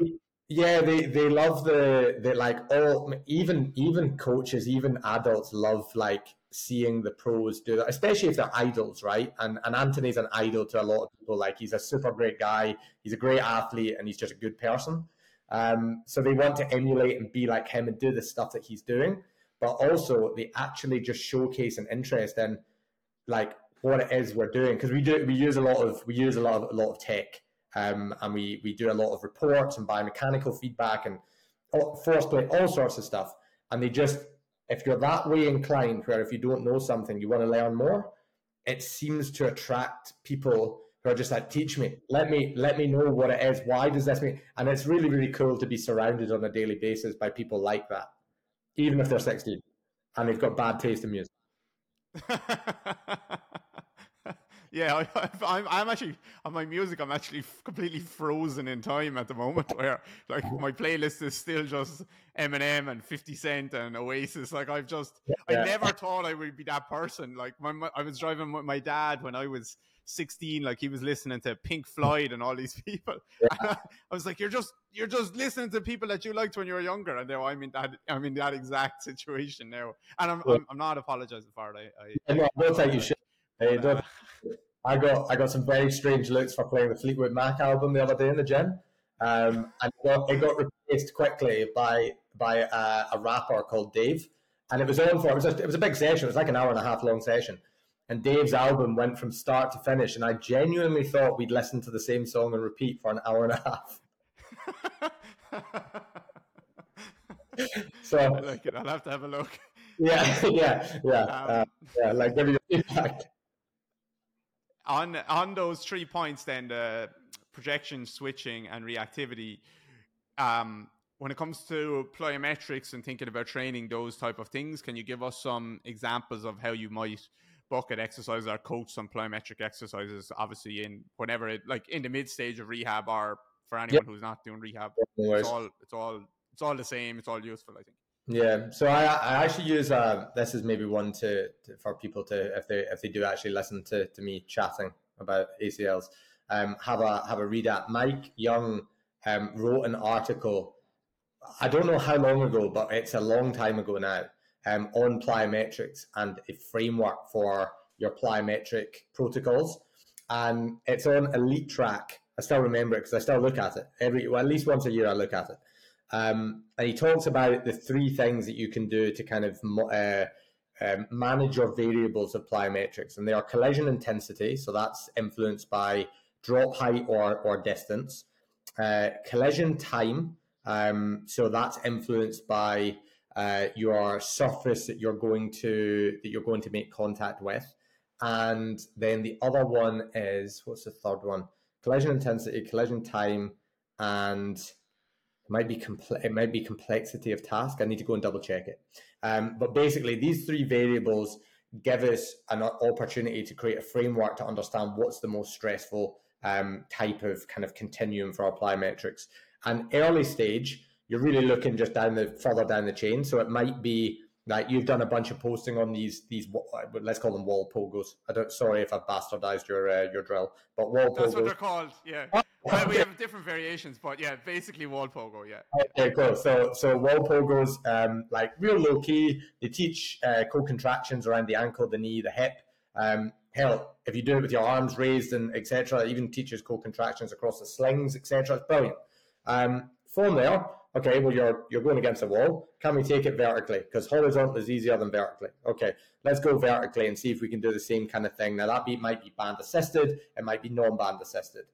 Yeah, they, they love the the like all even even coaches, even adults love like seeing the pros do that, especially if they're idols, right? And and Anthony's an idol to a lot of people. Like he's a super great guy, he's a great athlete, and he's just a good person. Um, so they want to emulate and be like him and do the stuff that he's doing, but also they actually just showcase an interest in like what it is we're doing because we do we use a lot of we use a lot of a lot of tech um, and we we do a lot of reports and biomechanical feedback and force plate all sorts of stuff and they just if you're that way inclined where if you don't know something you want to learn more it seems to attract people who are just like teach me. Let me let me know what it is. Why does this mean? And it's really really cool to be surrounded on a daily basis by people like that even if they're 16 and they've got bad taste in music <laughs> yeah, I, <laughs> am I'm actually on my music. I'm actually completely frozen in time at the moment, <laughs> where like my playlist is still just Eminem and Fifty Cent and Oasis. Like I've just, yeah. I never thought I would be that person. Like my, my, I was driving with my dad when I was 16. Like he was listening to Pink Floyd and all these <laughs> people. Yeah. I was like, you're just, you're just listening to people that you liked when you were younger. And now I'm in that, I'm in that exact situation now, and I'm, I'm, I'm, not apologizing for it. I, I, I, I don't think you should. Hey, don't. I got I got some very strange looks for playing the Fleetwood Mac album the other day in the gym, um, and it got, it got, replaced quickly by by a, a, rapper called Dave, and it was on for it was a, it was a big session. It was like an hour and a half long session, and Dave's album went from start to finish, and I genuinely thought we'd listen to the same song and repeat for an hour and a half. <laughs> so I like it. I'll have to have a look. Yeah, <laughs> yeah, yeah, um, uh, yeah. Like give you feedback on on those three points, then the projection, switching, and reactivity. Um, when it comes to plyometrics and thinking about training those type of things, can you give us some examples of how you might bucket exercises or coach some plyometric exercises? Obviously, in whenever it like in the mid stage of rehab, or for anyone yep. who's not doing rehab, it's all it's all it's all the same. It's all useful, I think. Yeah, so I, I actually use uh, this is maybe one to, to, for people to if they if they do actually listen to, to me chatting about ACLs, um, have a have a read at. Mike Young um, wrote an article. I don't know how long ago, but it's a long time ago now. Um, on plyometrics and a framework for your plyometric protocols, and it's on Elite Track. I still remember it because I still look at it every well at least once a year. I look at it um, and he talks about the three things that you can do to kind of uh, um, manage your variables of plyometrics. And they are collision intensity, so that's influenced by drop height or, or distance, uh, collision time, um, so that's influenced by uh, your surface that you're going to that you're going to make contact with, and then the other one is what's the third one? Collision intensity, collision time, and might be compl- it might be complexity of task. I need to go and double check it. Um, but basically, these three variables give us an opportunity to create a framework to understand what's the most stressful um, type of kind of continuum for our plyometrics. And early stage, you're really looking just down the further down the chain. So it might be that you've done a bunch of posting on these these let's call them wall pogos. I don't sorry if I've bastardized your uh, your drill, but wall That's pogos. That's what they're called. Yeah. Well, we have different variations, but yeah, basically wall pogo. Yeah. Okay, cool. So so wall pogos, um, like real low key. They teach uh, co-contractions around the ankle, the knee, the hip. Um, hell, if you do it with your arms raised and etc., even teaches co-contractions across the slings, etc. It's brilliant. Um, from there, okay, well you're you're going against a wall. Can we take it vertically? Because horizontal is easier than vertically. Okay, let's go vertically and see if we can do the same kind of thing. Now that might be band assisted, it might be non-band assisted.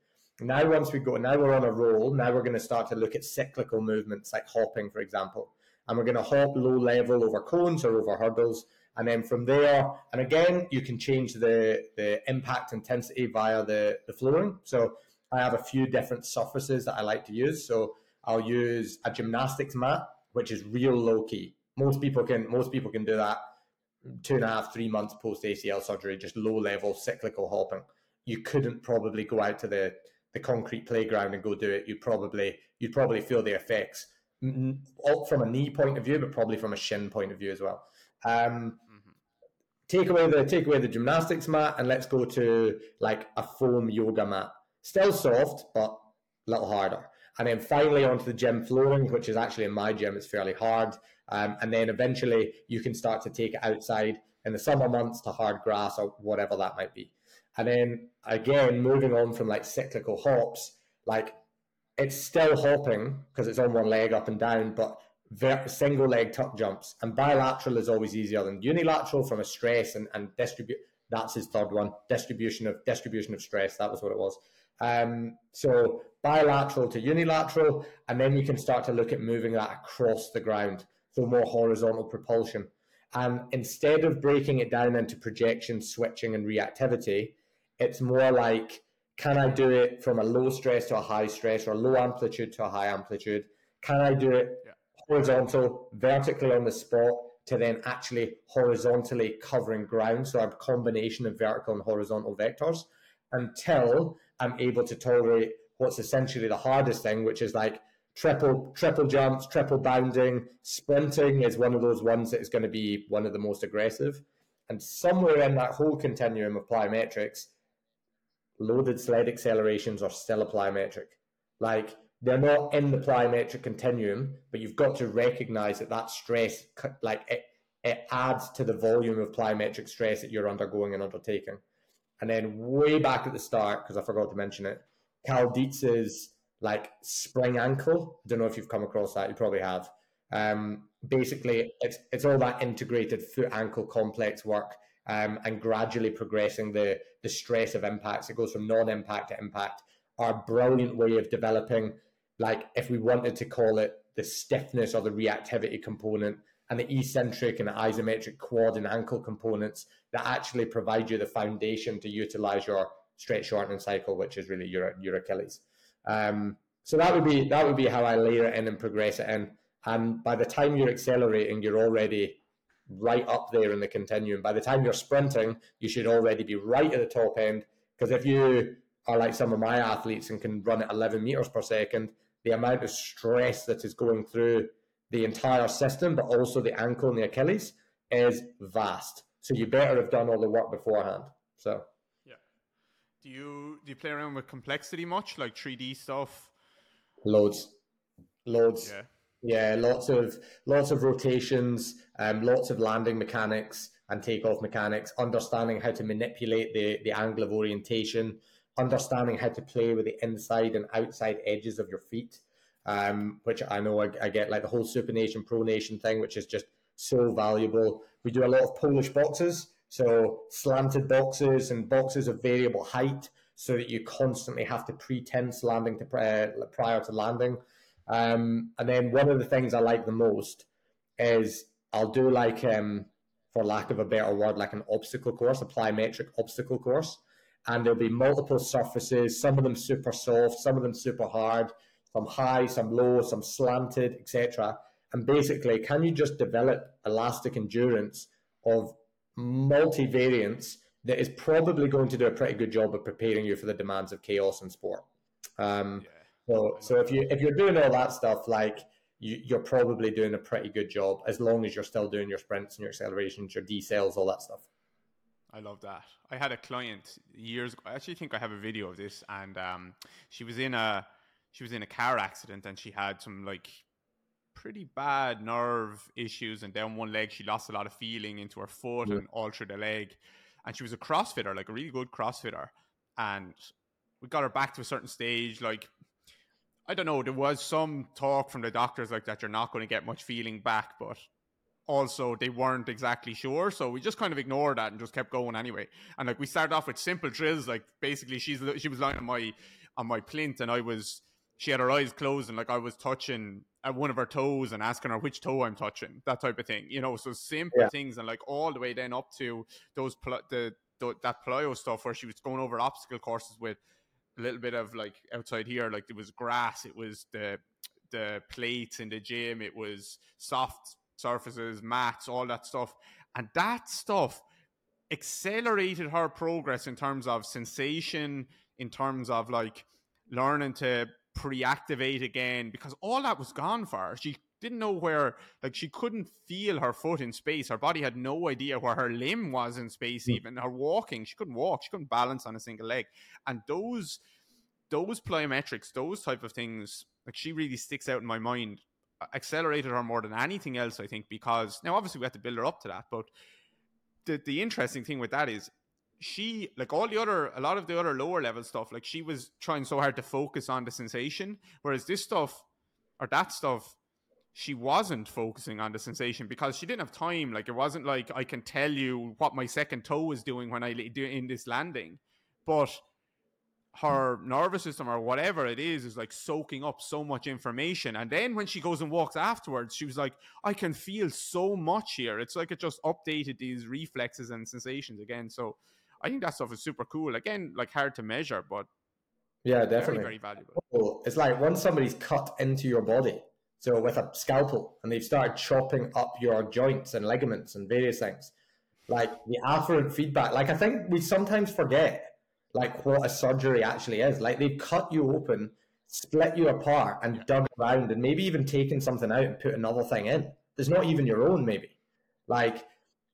Now once we go, now we're on a roll. Now we're going to start to look at cyclical movements like hopping, for example, and we're going to hop low level over cones or over hurdles. And then from there, and again, you can change the, the impact intensity via the, the flooring. So I have a few different surfaces that I like to use. So I'll use a gymnastics mat, which is real low key. Most people can most people can do that two and a half, three months post ACL surgery, just low level cyclical hopping. You couldn't probably go out to the the concrete playground and go do it, you'd probably you'd probably feel the effects from a knee point of view, but probably from a shin point of view as well. Um, mm-hmm. Take away the take away the gymnastics mat and let's go to like a foam yoga mat. Still soft, but a little harder. And then finally onto the gym flooring, which is actually in my gym, it's fairly hard. Um, and then eventually you can start to take it outside in the summer months to hard grass or whatever that might be. And then again, moving on from like cyclical hops, like it's still hopping because it's on one leg up and down, but single leg tuck jumps. And bilateral is always easier than unilateral from a stress and, and distribute. That's his third one. Distribution of distribution of stress. That was what it was. Um, so bilateral to unilateral, and then you can start to look at moving that across the ground. So more horizontal propulsion. And instead of breaking it down into projection, switching, and reactivity, it's more like can I do it from a low stress to a high stress or low amplitude to a high amplitude? Can I do it yeah. horizontal, vertically on the spot to then actually horizontally covering ground? So I have a combination of vertical and horizontal vectors until I'm able to tolerate what's essentially the hardest thing, which is like triple triple jumps, triple bounding, sprinting is one of those ones that is going to be one of the most aggressive. And somewhere in that whole continuum of plyometrics, loaded sled accelerations are still a plyometric. Like they're not in the plyometric continuum, but you've got to recognize that that stress, like it, it adds to the volume of plyometric stress that you're undergoing and undertaking. And then way back at the start, because I forgot to mention it, Cal Dietz's like spring ankle. I don't know if you've come across that. You probably have. Um, basically, it's it's all that integrated foot ankle complex work um, and gradually progressing the the stress of impacts. It goes from non-impact to impact. Our brilliant way of developing, like if we wanted to call it the stiffness or the reactivity component, and the eccentric and the isometric quad and ankle components that actually provide you the foundation to utilize your stretch shortening cycle, which is really your your Achilles. Um, so that would be that would be how I layer it in and progress it in. And by the time you're accelerating, you're already right up there in the continuum. By the time you're sprinting, you should already be right at the top end. Because if you are like some of my athletes and can run at 11 meters per second, the amount of stress that is going through the entire system, but also the ankle and the Achilles, is vast. So you better have done all the work beforehand. So, yeah. Do you do you play around with complexity much, like 3D stuff? Loads, loads. Yeah. Yeah, lots of lots of rotations, um, lots of landing mechanics and takeoff mechanics, understanding how to manipulate the, the angle of orientation, understanding how to play with the inside and outside edges of your feet, um, which I know I, I, get like the whole supination, pronation thing, which is just so valuable. We do a lot of Polish boxes, so slanted boxes and boxes of variable height, so that you constantly have to pre-tense landing to uh, prior to landing. Um, and then one of the things I like the most is I'll do like, um, for lack of a better word, like an obstacle course, a plyometric obstacle course. And there'll be multiple surfaces, some of them super soft, some of them super hard, some high, some low, some slanted, etc. And basically, can you just develop elastic endurance of multivariants that is probably going to do a pretty good job of preparing you for the demands of chaos and sport? Um, yeah. So, so if you if you're doing all that stuff, like you, you're probably doing a pretty good job as long as you're still doing your sprints and your accelerations, your decels, all that stuff. I love that. I had a client years ago. I actually think I have a video of this, and um, she was in a she was in a car accident, and she had some like pretty bad nerve issues, and down one leg she lost a lot of feeling into her foot yeah. and all through the leg. And she was a CrossFitter, like a really good CrossFitter, and we got her back to a certain stage, like I don't know. There was some talk from the doctors like that you're not going to get much feeling back, but also they weren't exactly sure. So we just kind of ignored that and just kept going anyway. And like we started off with simple drills, like basically she's she was lying on my on my plinth and I was she had her eyes closed and like I was touching at one of her toes and asking her which toe I'm touching, that type of thing, you know. So simple yeah. things and like all the way then up to those pl- the, the that plyo stuff where she was going over obstacle courses with a little bit of like outside here, like it was grass, it was the the plates in the gym, it was soft surfaces, mats, all that stuff. And that stuff accelerated her progress in terms of sensation, in terms of like learning to pre-activate again because all that was gone for her. She didn't know where like she couldn't feel her foot in space. Her body had no idea where her limb was in space mm. even. Her walking she couldn't walk. She couldn't balance on a single leg. And those those plyometrics those type of things like she really sticks out in my mind. Accelerated her more than anything else i think because now obviously we had to build her up to that but the the interesting thing with that is she like all the other a lot of the other lower level stuff like she was trying so hard to focus on the sensation whereas this stuff or that stuff she wasn't focusing on the sensation because she didn't have time. Like it wasn't like I can tell you what my second toe is doing when I do in this landing, but her nervous system or whatever it is is like soaking up so much information. And then when she goes and walks afterwards, she was like, I can feel so much here. It's like it just updated these reflexes and sensations again. So I think that stuff is super cool. Again, like hard to measure, but yeah, definitely very, very valuable. It's like once somebody's cut into your body so with a scalpel, and they've started chopping up your joints and ligaments and various things. Like the afferent feedback, like I think we sometimes forget like what a surgery actually is. Like they've cut you open, split you apart, and dug around, and maybe even taken something out and put another thing in. There's not even your own, maybe. Like,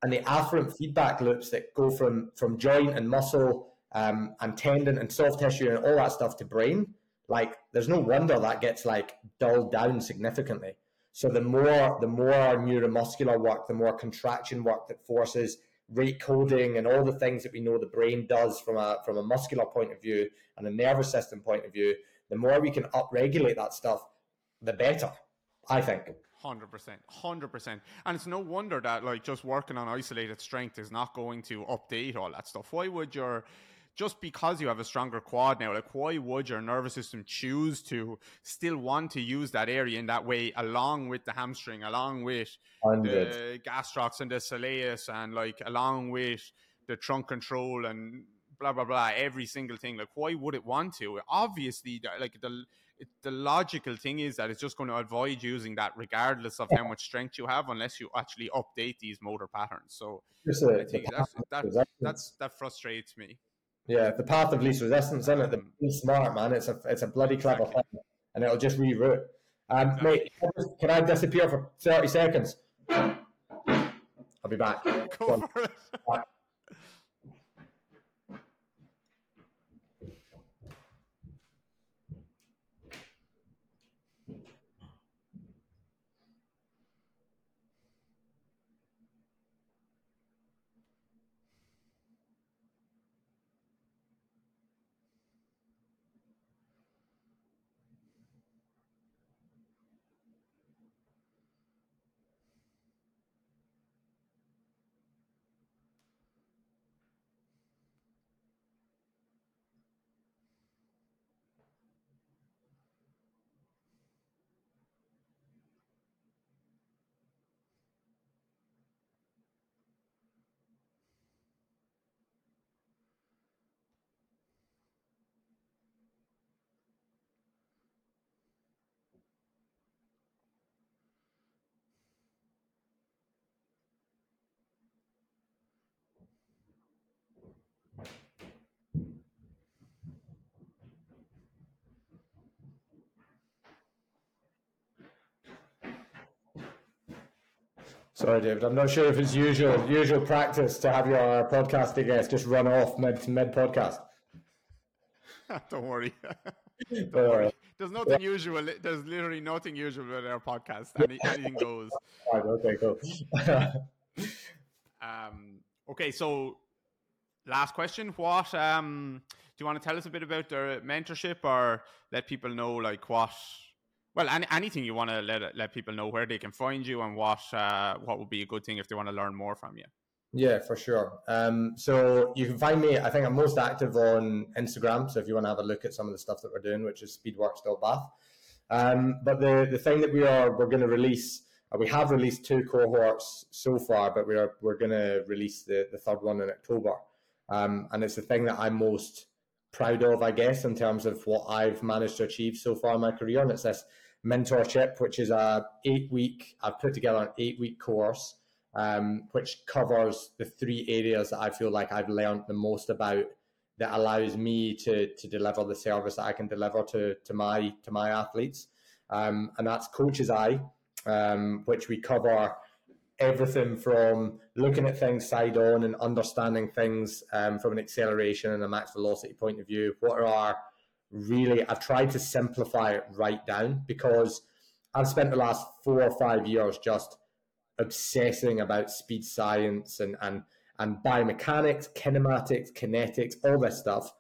and the afferent feedback loops that go from from joint and muscle um, and tendon and soft tissue and all that stuff to brain like there's no wonder that gets like dulled down significantly. So the more the more neuromuscular work, the more contraction work that forces rate coding and all the things that we know the brain does from a from a muscular point of view and a nervous system point of view, the more we can upregulate that stuff, the better. I think. Hundred percent, hundred percent, and it's no wonder that like just working on isolated strength is not going to update all that stuff. Why would your just because you have a stronger quad now, like why would your nervous system choose to still want to use that area in that way along with the hamstring, along with 100. the gastrocs and the soleus and like along with the trunk control and blah blah blah every single thing? Like why would it want to? Obviously like the the logical thing is that it's just going to avoid using that regardless of how much strength you have unless you actually update these motor patterns. So a, I think that's, that, that's that frustrates me yeah, the path of least resistance, isn't it? The be smart, man. It's a it's a bloody clever exactly. thing, and it'll just reroute. Um, exactly. Mate, can I disappear for thirty seconds? I'll be back. <laughs> Go for it. Back. Sorry, David. I'm not sure if it's usual usual practice to have your podcasting guest just run off mid mid podcast. <laughs> Don't worry. <laughs> Don't worry. There's nothing yeah. usual. There's literally nothing usual with our podcast. Any, <laughs> anything goes. Right, okay, cool. um, okay, so last question. What um, do you want to tell us a bit about their mentorship, or let people know like what well, any, anything you want to let let people know where they can find you and what uh, what would be a good thing if they want to learn more from you. Yeah, for sure. Um, so you can find me. I think I'm most active on Instagram. So if you want to have a look at some of the stuff that we're doing, which is speedworks.bath. Um, but the the thing that we are we're going to release. Uh, we have released two cohorts so far, but we are we're going to release the the third one in October. Um, and it's the thing that I'm most proud of, I guess, in terms of what I've managed to achieve so far in my career. And it's this mentorship, which is a eight week. I've put together an eight week course, um, which covers the three areas that I feel like I've learned the most about that allows me to to deliver the service that I can deliver to to my to my athletes. Um, and that's Coach's Eye, um, which we cover everything from looking at things side on and understanding things um, from an acceleration and a max velocity point of view. What are our really, I've tried to simplify it right down because I've spent the last four or five years just obsessing about speed science and, and, and biomechanics, kinematics, kinetics, all this stuff.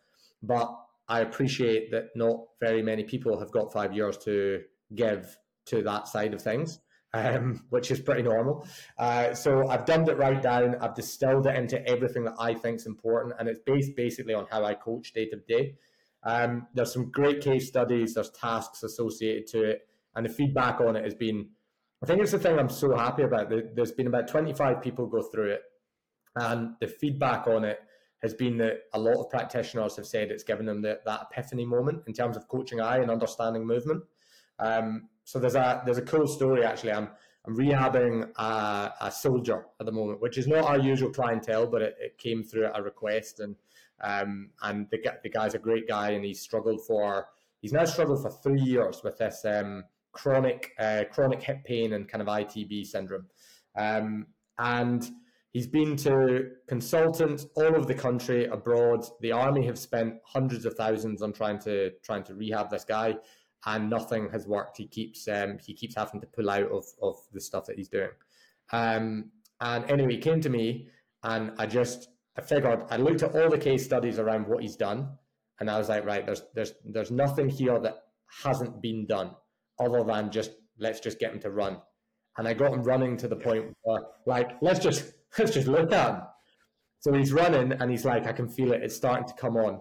But I appreciate that not very many people have got five years to give to that side of things um, <laughs> which is pretty normal. Uh, so I've dumbed it right down. I've distilled it into everything that I think is important, and it's based basically on how I coach day to day. Um, there's some great case studies. There's tasks associated to it, and the feedback on it has been. I think it's the thing I'm so happy about. There's been about 25 people go through it, and the feedback on it has been that a lot of practitioners have said it's given them the, that epiphany moment in terms of coaching eye and understanding movement. Um, so there's a there's a cool story actually. I'm I'm rehabbing a, a soldier at the moment, which is not our usual clientele, but it, it came through a request, and um, and the the guy's a great guy, and he's struggled for he's now struggled for three years with this um, chronic uh, chronic hip pain and kind of ITB syndrome, um, and he's been to consultants all over the country, abroad. The army have spent hundreds of thousands on trying to trying to rehab this guy and nothing has worked. He keeps um, he keeps having to pull out of, of the stuff that he's doing. Um, and anyway, he came to me, and I just I figured I looked at all the case studies around what he's done, and I was like, right, there's there's there's nothing here that hasn't been done other than just let's just get him to run. And I got him running to the point where like let's just <laughs> let's just look at him. So he's running, and he's like, I can feel it. It's starting to come on.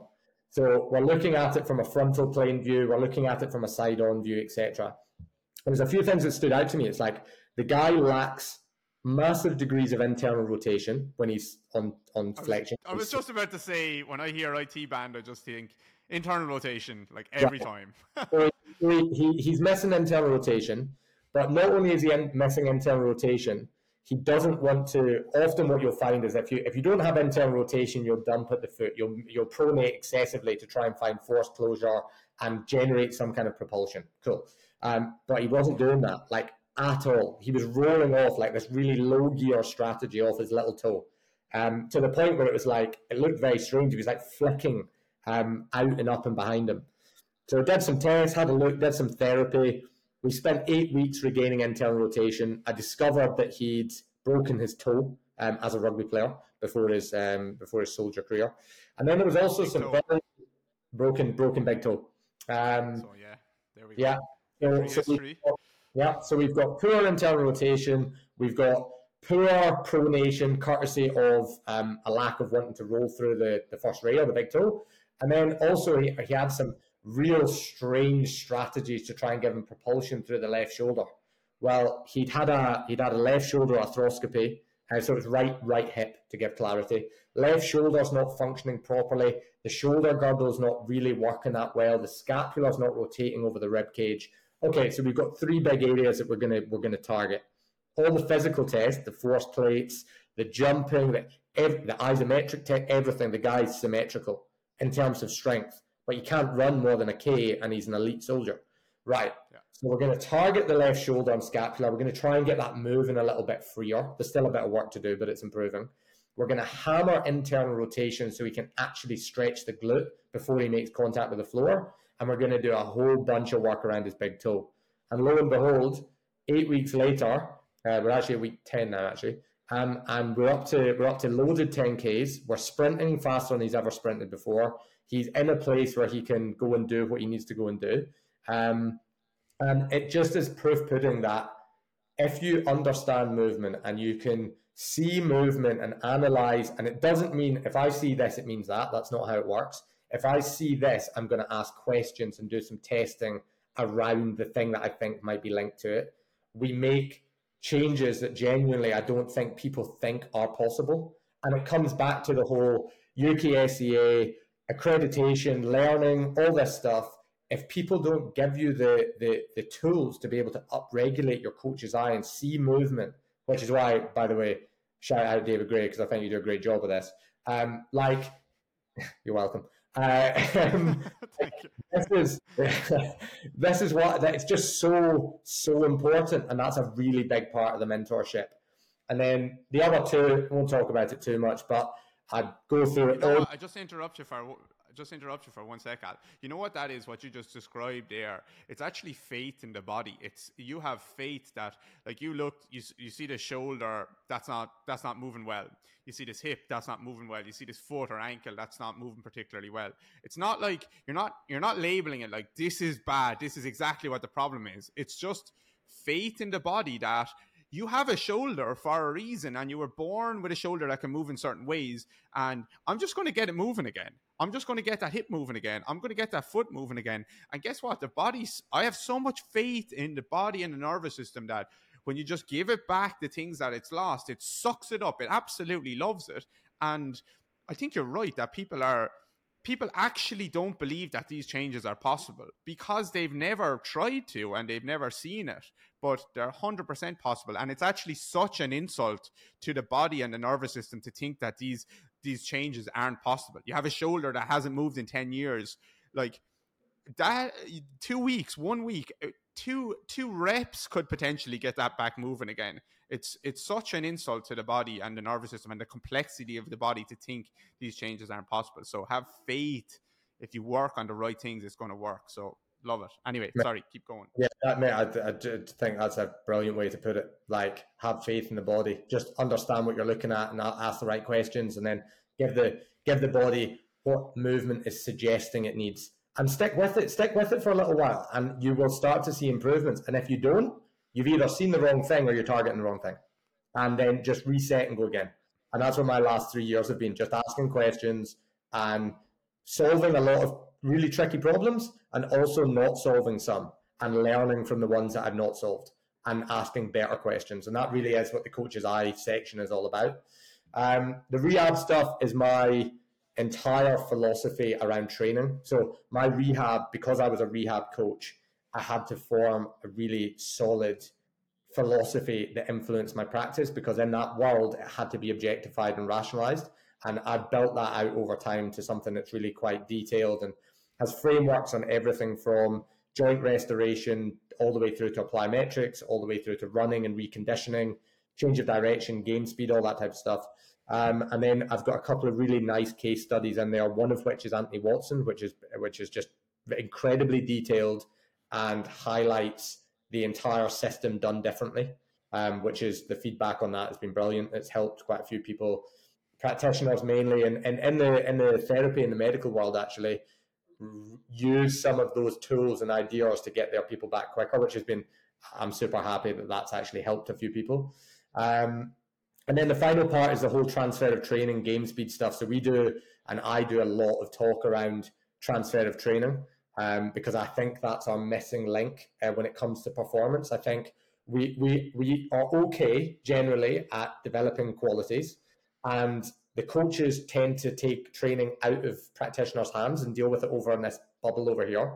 So we're looking at it from a frontal plane view, we're looking at it from a side-on view, etc. There's a few things that stood out to me. It's like the guy lacks massive degrees of internal rotation when he's on on I was, flexion. I was just about to say when I hear IT band, I just think internal rotation like every time. <laughs> so he, he, he's missing internal rotation, but not only is he missing internal rotation, he doesn't want to. Often, what you'll find is if you if you don't have internal rotation, you'll dump at the foot. You'll you'll pronate excessively to try and find force closure and generate some kind of propulsion. Cool. Um, but he wasn't doing that like at all. He was rolling off like this really low gear strategy off his little toe, um, to the point where it was like it looked very strange. He was like flicking um, out and up and behind him. So I did some tests, had a look, did some therapy we spent eight weeks regaining internal rotation. I discovered that he'd broken his toe um, as a rugby player before his um, before his soldier career, and then there was also big some very broken broken big toe. Um, so yeah, there we go. Yeah, so, so we, yeah. So we've got poor internal rotation. We've got poor pronation, courtesy of um, a lack of wanting to roll through the, the first rail, the big toe, and then also he, he had some real strange strategies to try and give him propulsion through the left shoulder. Well, he'd had a he'd had a left shoulder arthroscopy, and so it's right right hip to give clarity. Left shoulder's not functioning properly. The shoulder girdle's not really working that well. The scapula's not rotating over the rib cage. Okay, so we've got three big areas that we're gonna we're gonna target. All the physical tests, the force plates, the jumping, the, the isometric tech, everything. The guy's symmetrical in terms of strength but you can't run more than a K and he's an elite soldier. Right. Yeah. So we're going to target the left shoulder and scapula. We're going to try and get that moving a little bit freer. There's still a bit of work to do, but it's improving. We're going to hammer internal rotation so he can actually stretch the glute before he makes contact with the floor. And we're going to do a whole bunch of work around his big toe. And lo and behold, eight weeks later, uh, we're actually week 10 now, actually. Um, and we're up to we're up to loaded 10Ks. We're sprinting faster than he's ever sprinted before he's in a place where he can go and do what he needs to go and do. Um, and it just is proof pudding that if you understand movement and you can see movement and analyze, and it doesn't mean if I see this, it means that. That's not how it works. If I see this, I'm going to ask questions and do some testing around the thing that I think might be linked to it. We make changes that genuinely I don't think people think are possible. And it comes back to the whole UKSCA accreditation, learning, all this stuff, if people don't give you the, the, the tools to be able to upregulate your coach's eye and see movement, which is why, by the way, shout out to David Grey because I think you do a great job with this. Um, like <laughs> You're welcome. Uh, um, <laughs> this is <laughs> this is what it's just so so important, and that's a really big part of the mentorship. And then the other two, I won't talk about it too much, but I go through it. all. I just interrupt you for just interrupt you for one second. You know what that is? What you just described there. It's actually faith in the body. It's you have faith that, like, you look, you you see the shoulder that's not that's not moving well. You see this hip that's not moving well. You see this foot or ankle that's not moving particularly well. It's not like you're not you're not labeling it like this is bad. This is exactly what the problem is. It's just faith in the body that you have a shoulder for a reason and you were born with a shoulder that can move in certain ways and i'm just going to get it moving again i'm just going to get that hip moving again. I'm going to get that foot moving again. And guess what? The body's i have so much faith in the body and the nervous system that when you just give it back the things that it's lost it sucks it up. It absolutely loves it. And i think you're right that people are people actually don't believe that these changes are possible because they've never tried to and they've never seen it. But they're 100% possible. And it's actually such an insult to the body and the nervous system to think that these these changes aren't possible. You have a shoulder that hasn't moved in 10 years. Like that 2 weeks 1 week uh, two two reps could potentially get that back moving again. It's it's such an insult to the body and the nervous system and the complexity of the body to think these changes aren't possible. So have faith. If you work on the right things it's going to work. So love it. Anyway, sorry, keep going. Yeah, that, mate, I, I think that's a brilliant way to put it. Like, have faith in the body. Just understand what you're looking at and ask the right questions, and then give the give the body what movement is suggesting it needs, and stick with it. Stick with it for a little while, and you will start to see improvements. And if you don't, you've either seen the wrong thing or you're targeting the wrong thing, and then just reset and go again. And that's what my last three years have been: just asking questions and solving a lot of really tricky problems and also not solving some and learning from the ones that I've not solved and asking better questions. And that really is what the coach's eye section is all about. Um, the rehab stuff is my entire philosophy around training. So my rehab, because I was a rehab coach, I had to form a really solid philosophy that influenced my practice because in that world it had to be objectified and rationalized. And I built that out over time to something that's really quite detailed and has frameworks on everything from joint restoration all the way through to plyometrics, all the way through to running and reconditioning, change of direction, game speed, all that type of stuff. Um, and then I've got a couple of really nice case studies in there. One of which is Anthony Watson, which is which is just incredibly detailed and highlights the entire system done differently. Um, which is the feedback on that has been brilliant. It's helped quite a few people, practitioners mainly, and, and in the in the therapy in the medical world actually use some of those tools and ideas to get their people back quicker, which has been, I'm super happy that that's actually helped a few people. Um, and then the final part is the whole transfer of training, game speed stuff. So we do, and I do a lot of talk around transfer of training um, because I think that's our missing link uh, when it comes to performance. I think we, we, we are okay generally at developing qualities and the coaches tend to take training out of practitioners' hands and deal with it over in this bubble over here.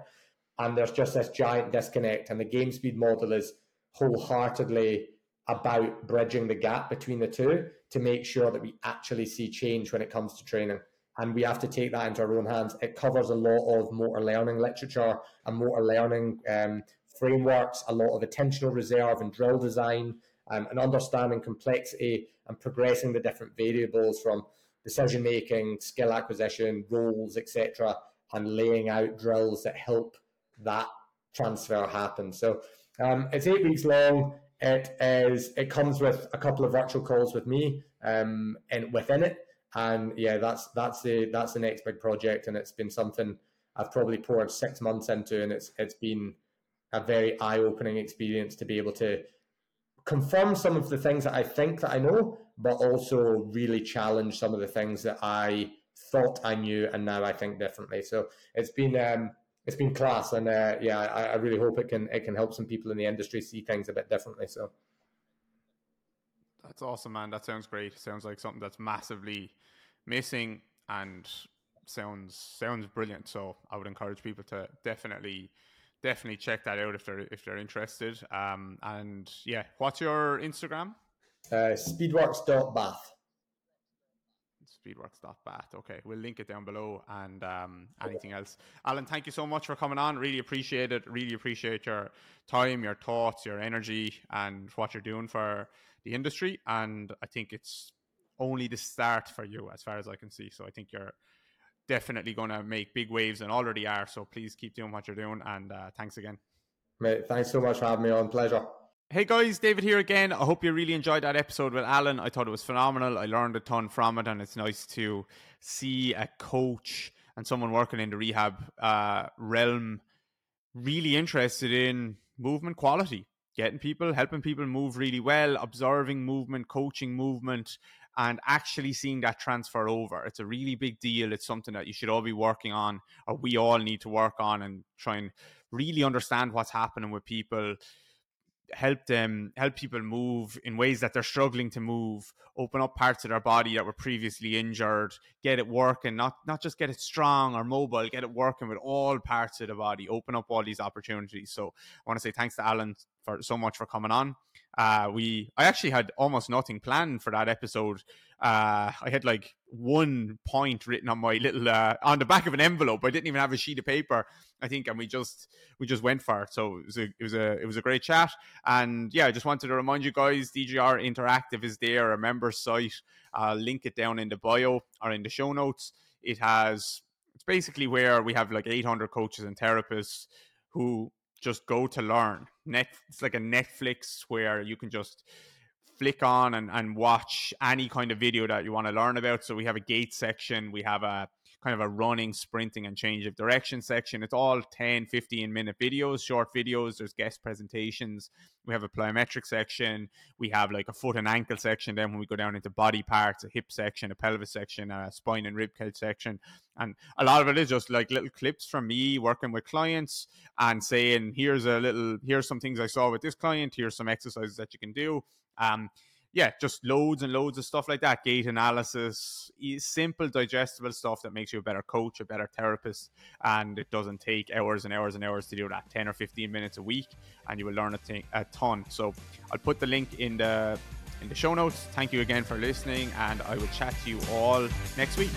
And there's just this giant disconnect. And the game speed model is wholeheartedly about bridging the gap between the two to make sure that we actually see change when it comes to training. And we have to take that into our own hands. It covers a lot of motor learning literature and motor learning um, frameworks, a lot of attentional reserve and drill design, um, and understanding complexity and progressing the different variables from decision making, skill acquisition, roles, etc., and laying out drills that help that transfer happen. So um, it's eight weeks long. It is. It comes with a couple of virtual calls with me, um, and within it, and yeah, that's that's the that's the next big project, and it's been something I've probably poured six months into, and it's it's been a very eye opening experience to be able to confirm some of the things that I think that I know, but also really challenge some of the things that I thought I knew and now I think differently. So it's been um, it's been class, and uh, yeah, I, I, really hope it can it can help some people in the industry see things a bit differently. So that's awesome, man. That sounds great. Sounds like something that's massively missing and sounds sounds brilliant. So I would encourage people to definitely definitely check that out if they're if they're interested. Um, and yeah, what's your Instagram? Uh, speedworks.bath. speedworks.bat. Okay, we'll link it down below and um, anything else. Alan, thank you so much for coming on. Really appreciate it. Really appreciate your time, your thoughts, your energy, and what you're doing for the industry. And I think it's only the start for you, as far as I can see. So I think you're definitely going to make big waves and already are. So please keep doing what you're doing. And uh, thanks again. Mate, thanks so much for having me on. Pleasure. Hey guys, David here again. I hope you really enjoyed that episode with Alan. I thought it was phenomenal. I learned a ton from it, and it's nice to see a coach and someone working in the rehab uh, realm really interested in movement quality, getting people, helping people move really well, observing movement, coaching movement, and actually seeing that transfer over. It's a really big deal. It's something that you should all be working on, or we all need to work on and try and really understand what's happening with people help them help people move in ways that they're struggling to move open up parts of their body that were previously injured get it working not not just get it strong or mobile get it working with all parts of the body open up all these opportunities so i want to say thanks to alan for so much for coming on uh, we I actually had almost nothing planned for that episode. Uh, I had like one point written on my little uh, on the back of an envelope. I didn't even have a sheet of paper. I think, and we just we just went for it. So it was a it was a it was a great chat. And yeah, I just wanted to remind you guys, DGR Interactive is there, a member site. I'll link it down in the bio or in the show notes. It has it's basically where we have like 800 coaches and therapists who just go to learn. Net, it's like a Netflix where you can just flick on and, and watch any kind of video that you want to learn about. So we have a gait section, we have a kind of a running, sprinting, and change of direction section. It's all 10, 15 minute videos, short videos. There's guest presentations. We have a plyometric section. We have like a foot and ankle section. Then when we go down into body parts, a hip section, a pelvis section, a spine and rib cage section. And a lot of it is just like little clips from me working with clients and saying, here's a little, here's some things I saw with this client. Here's some exercises that you can do. Um, yeah, just loads and loads of stuff like that. Gait analysis, simple, digestible stuff that makes you a better coach, a better therapist, and it doesn't take hours and hours and hours to do that. Ten or fifteen minutes a week, and you will learn a, ton. So I'll put the link in the in the show notes. Thank you again for listening, and I will chat to you all next week.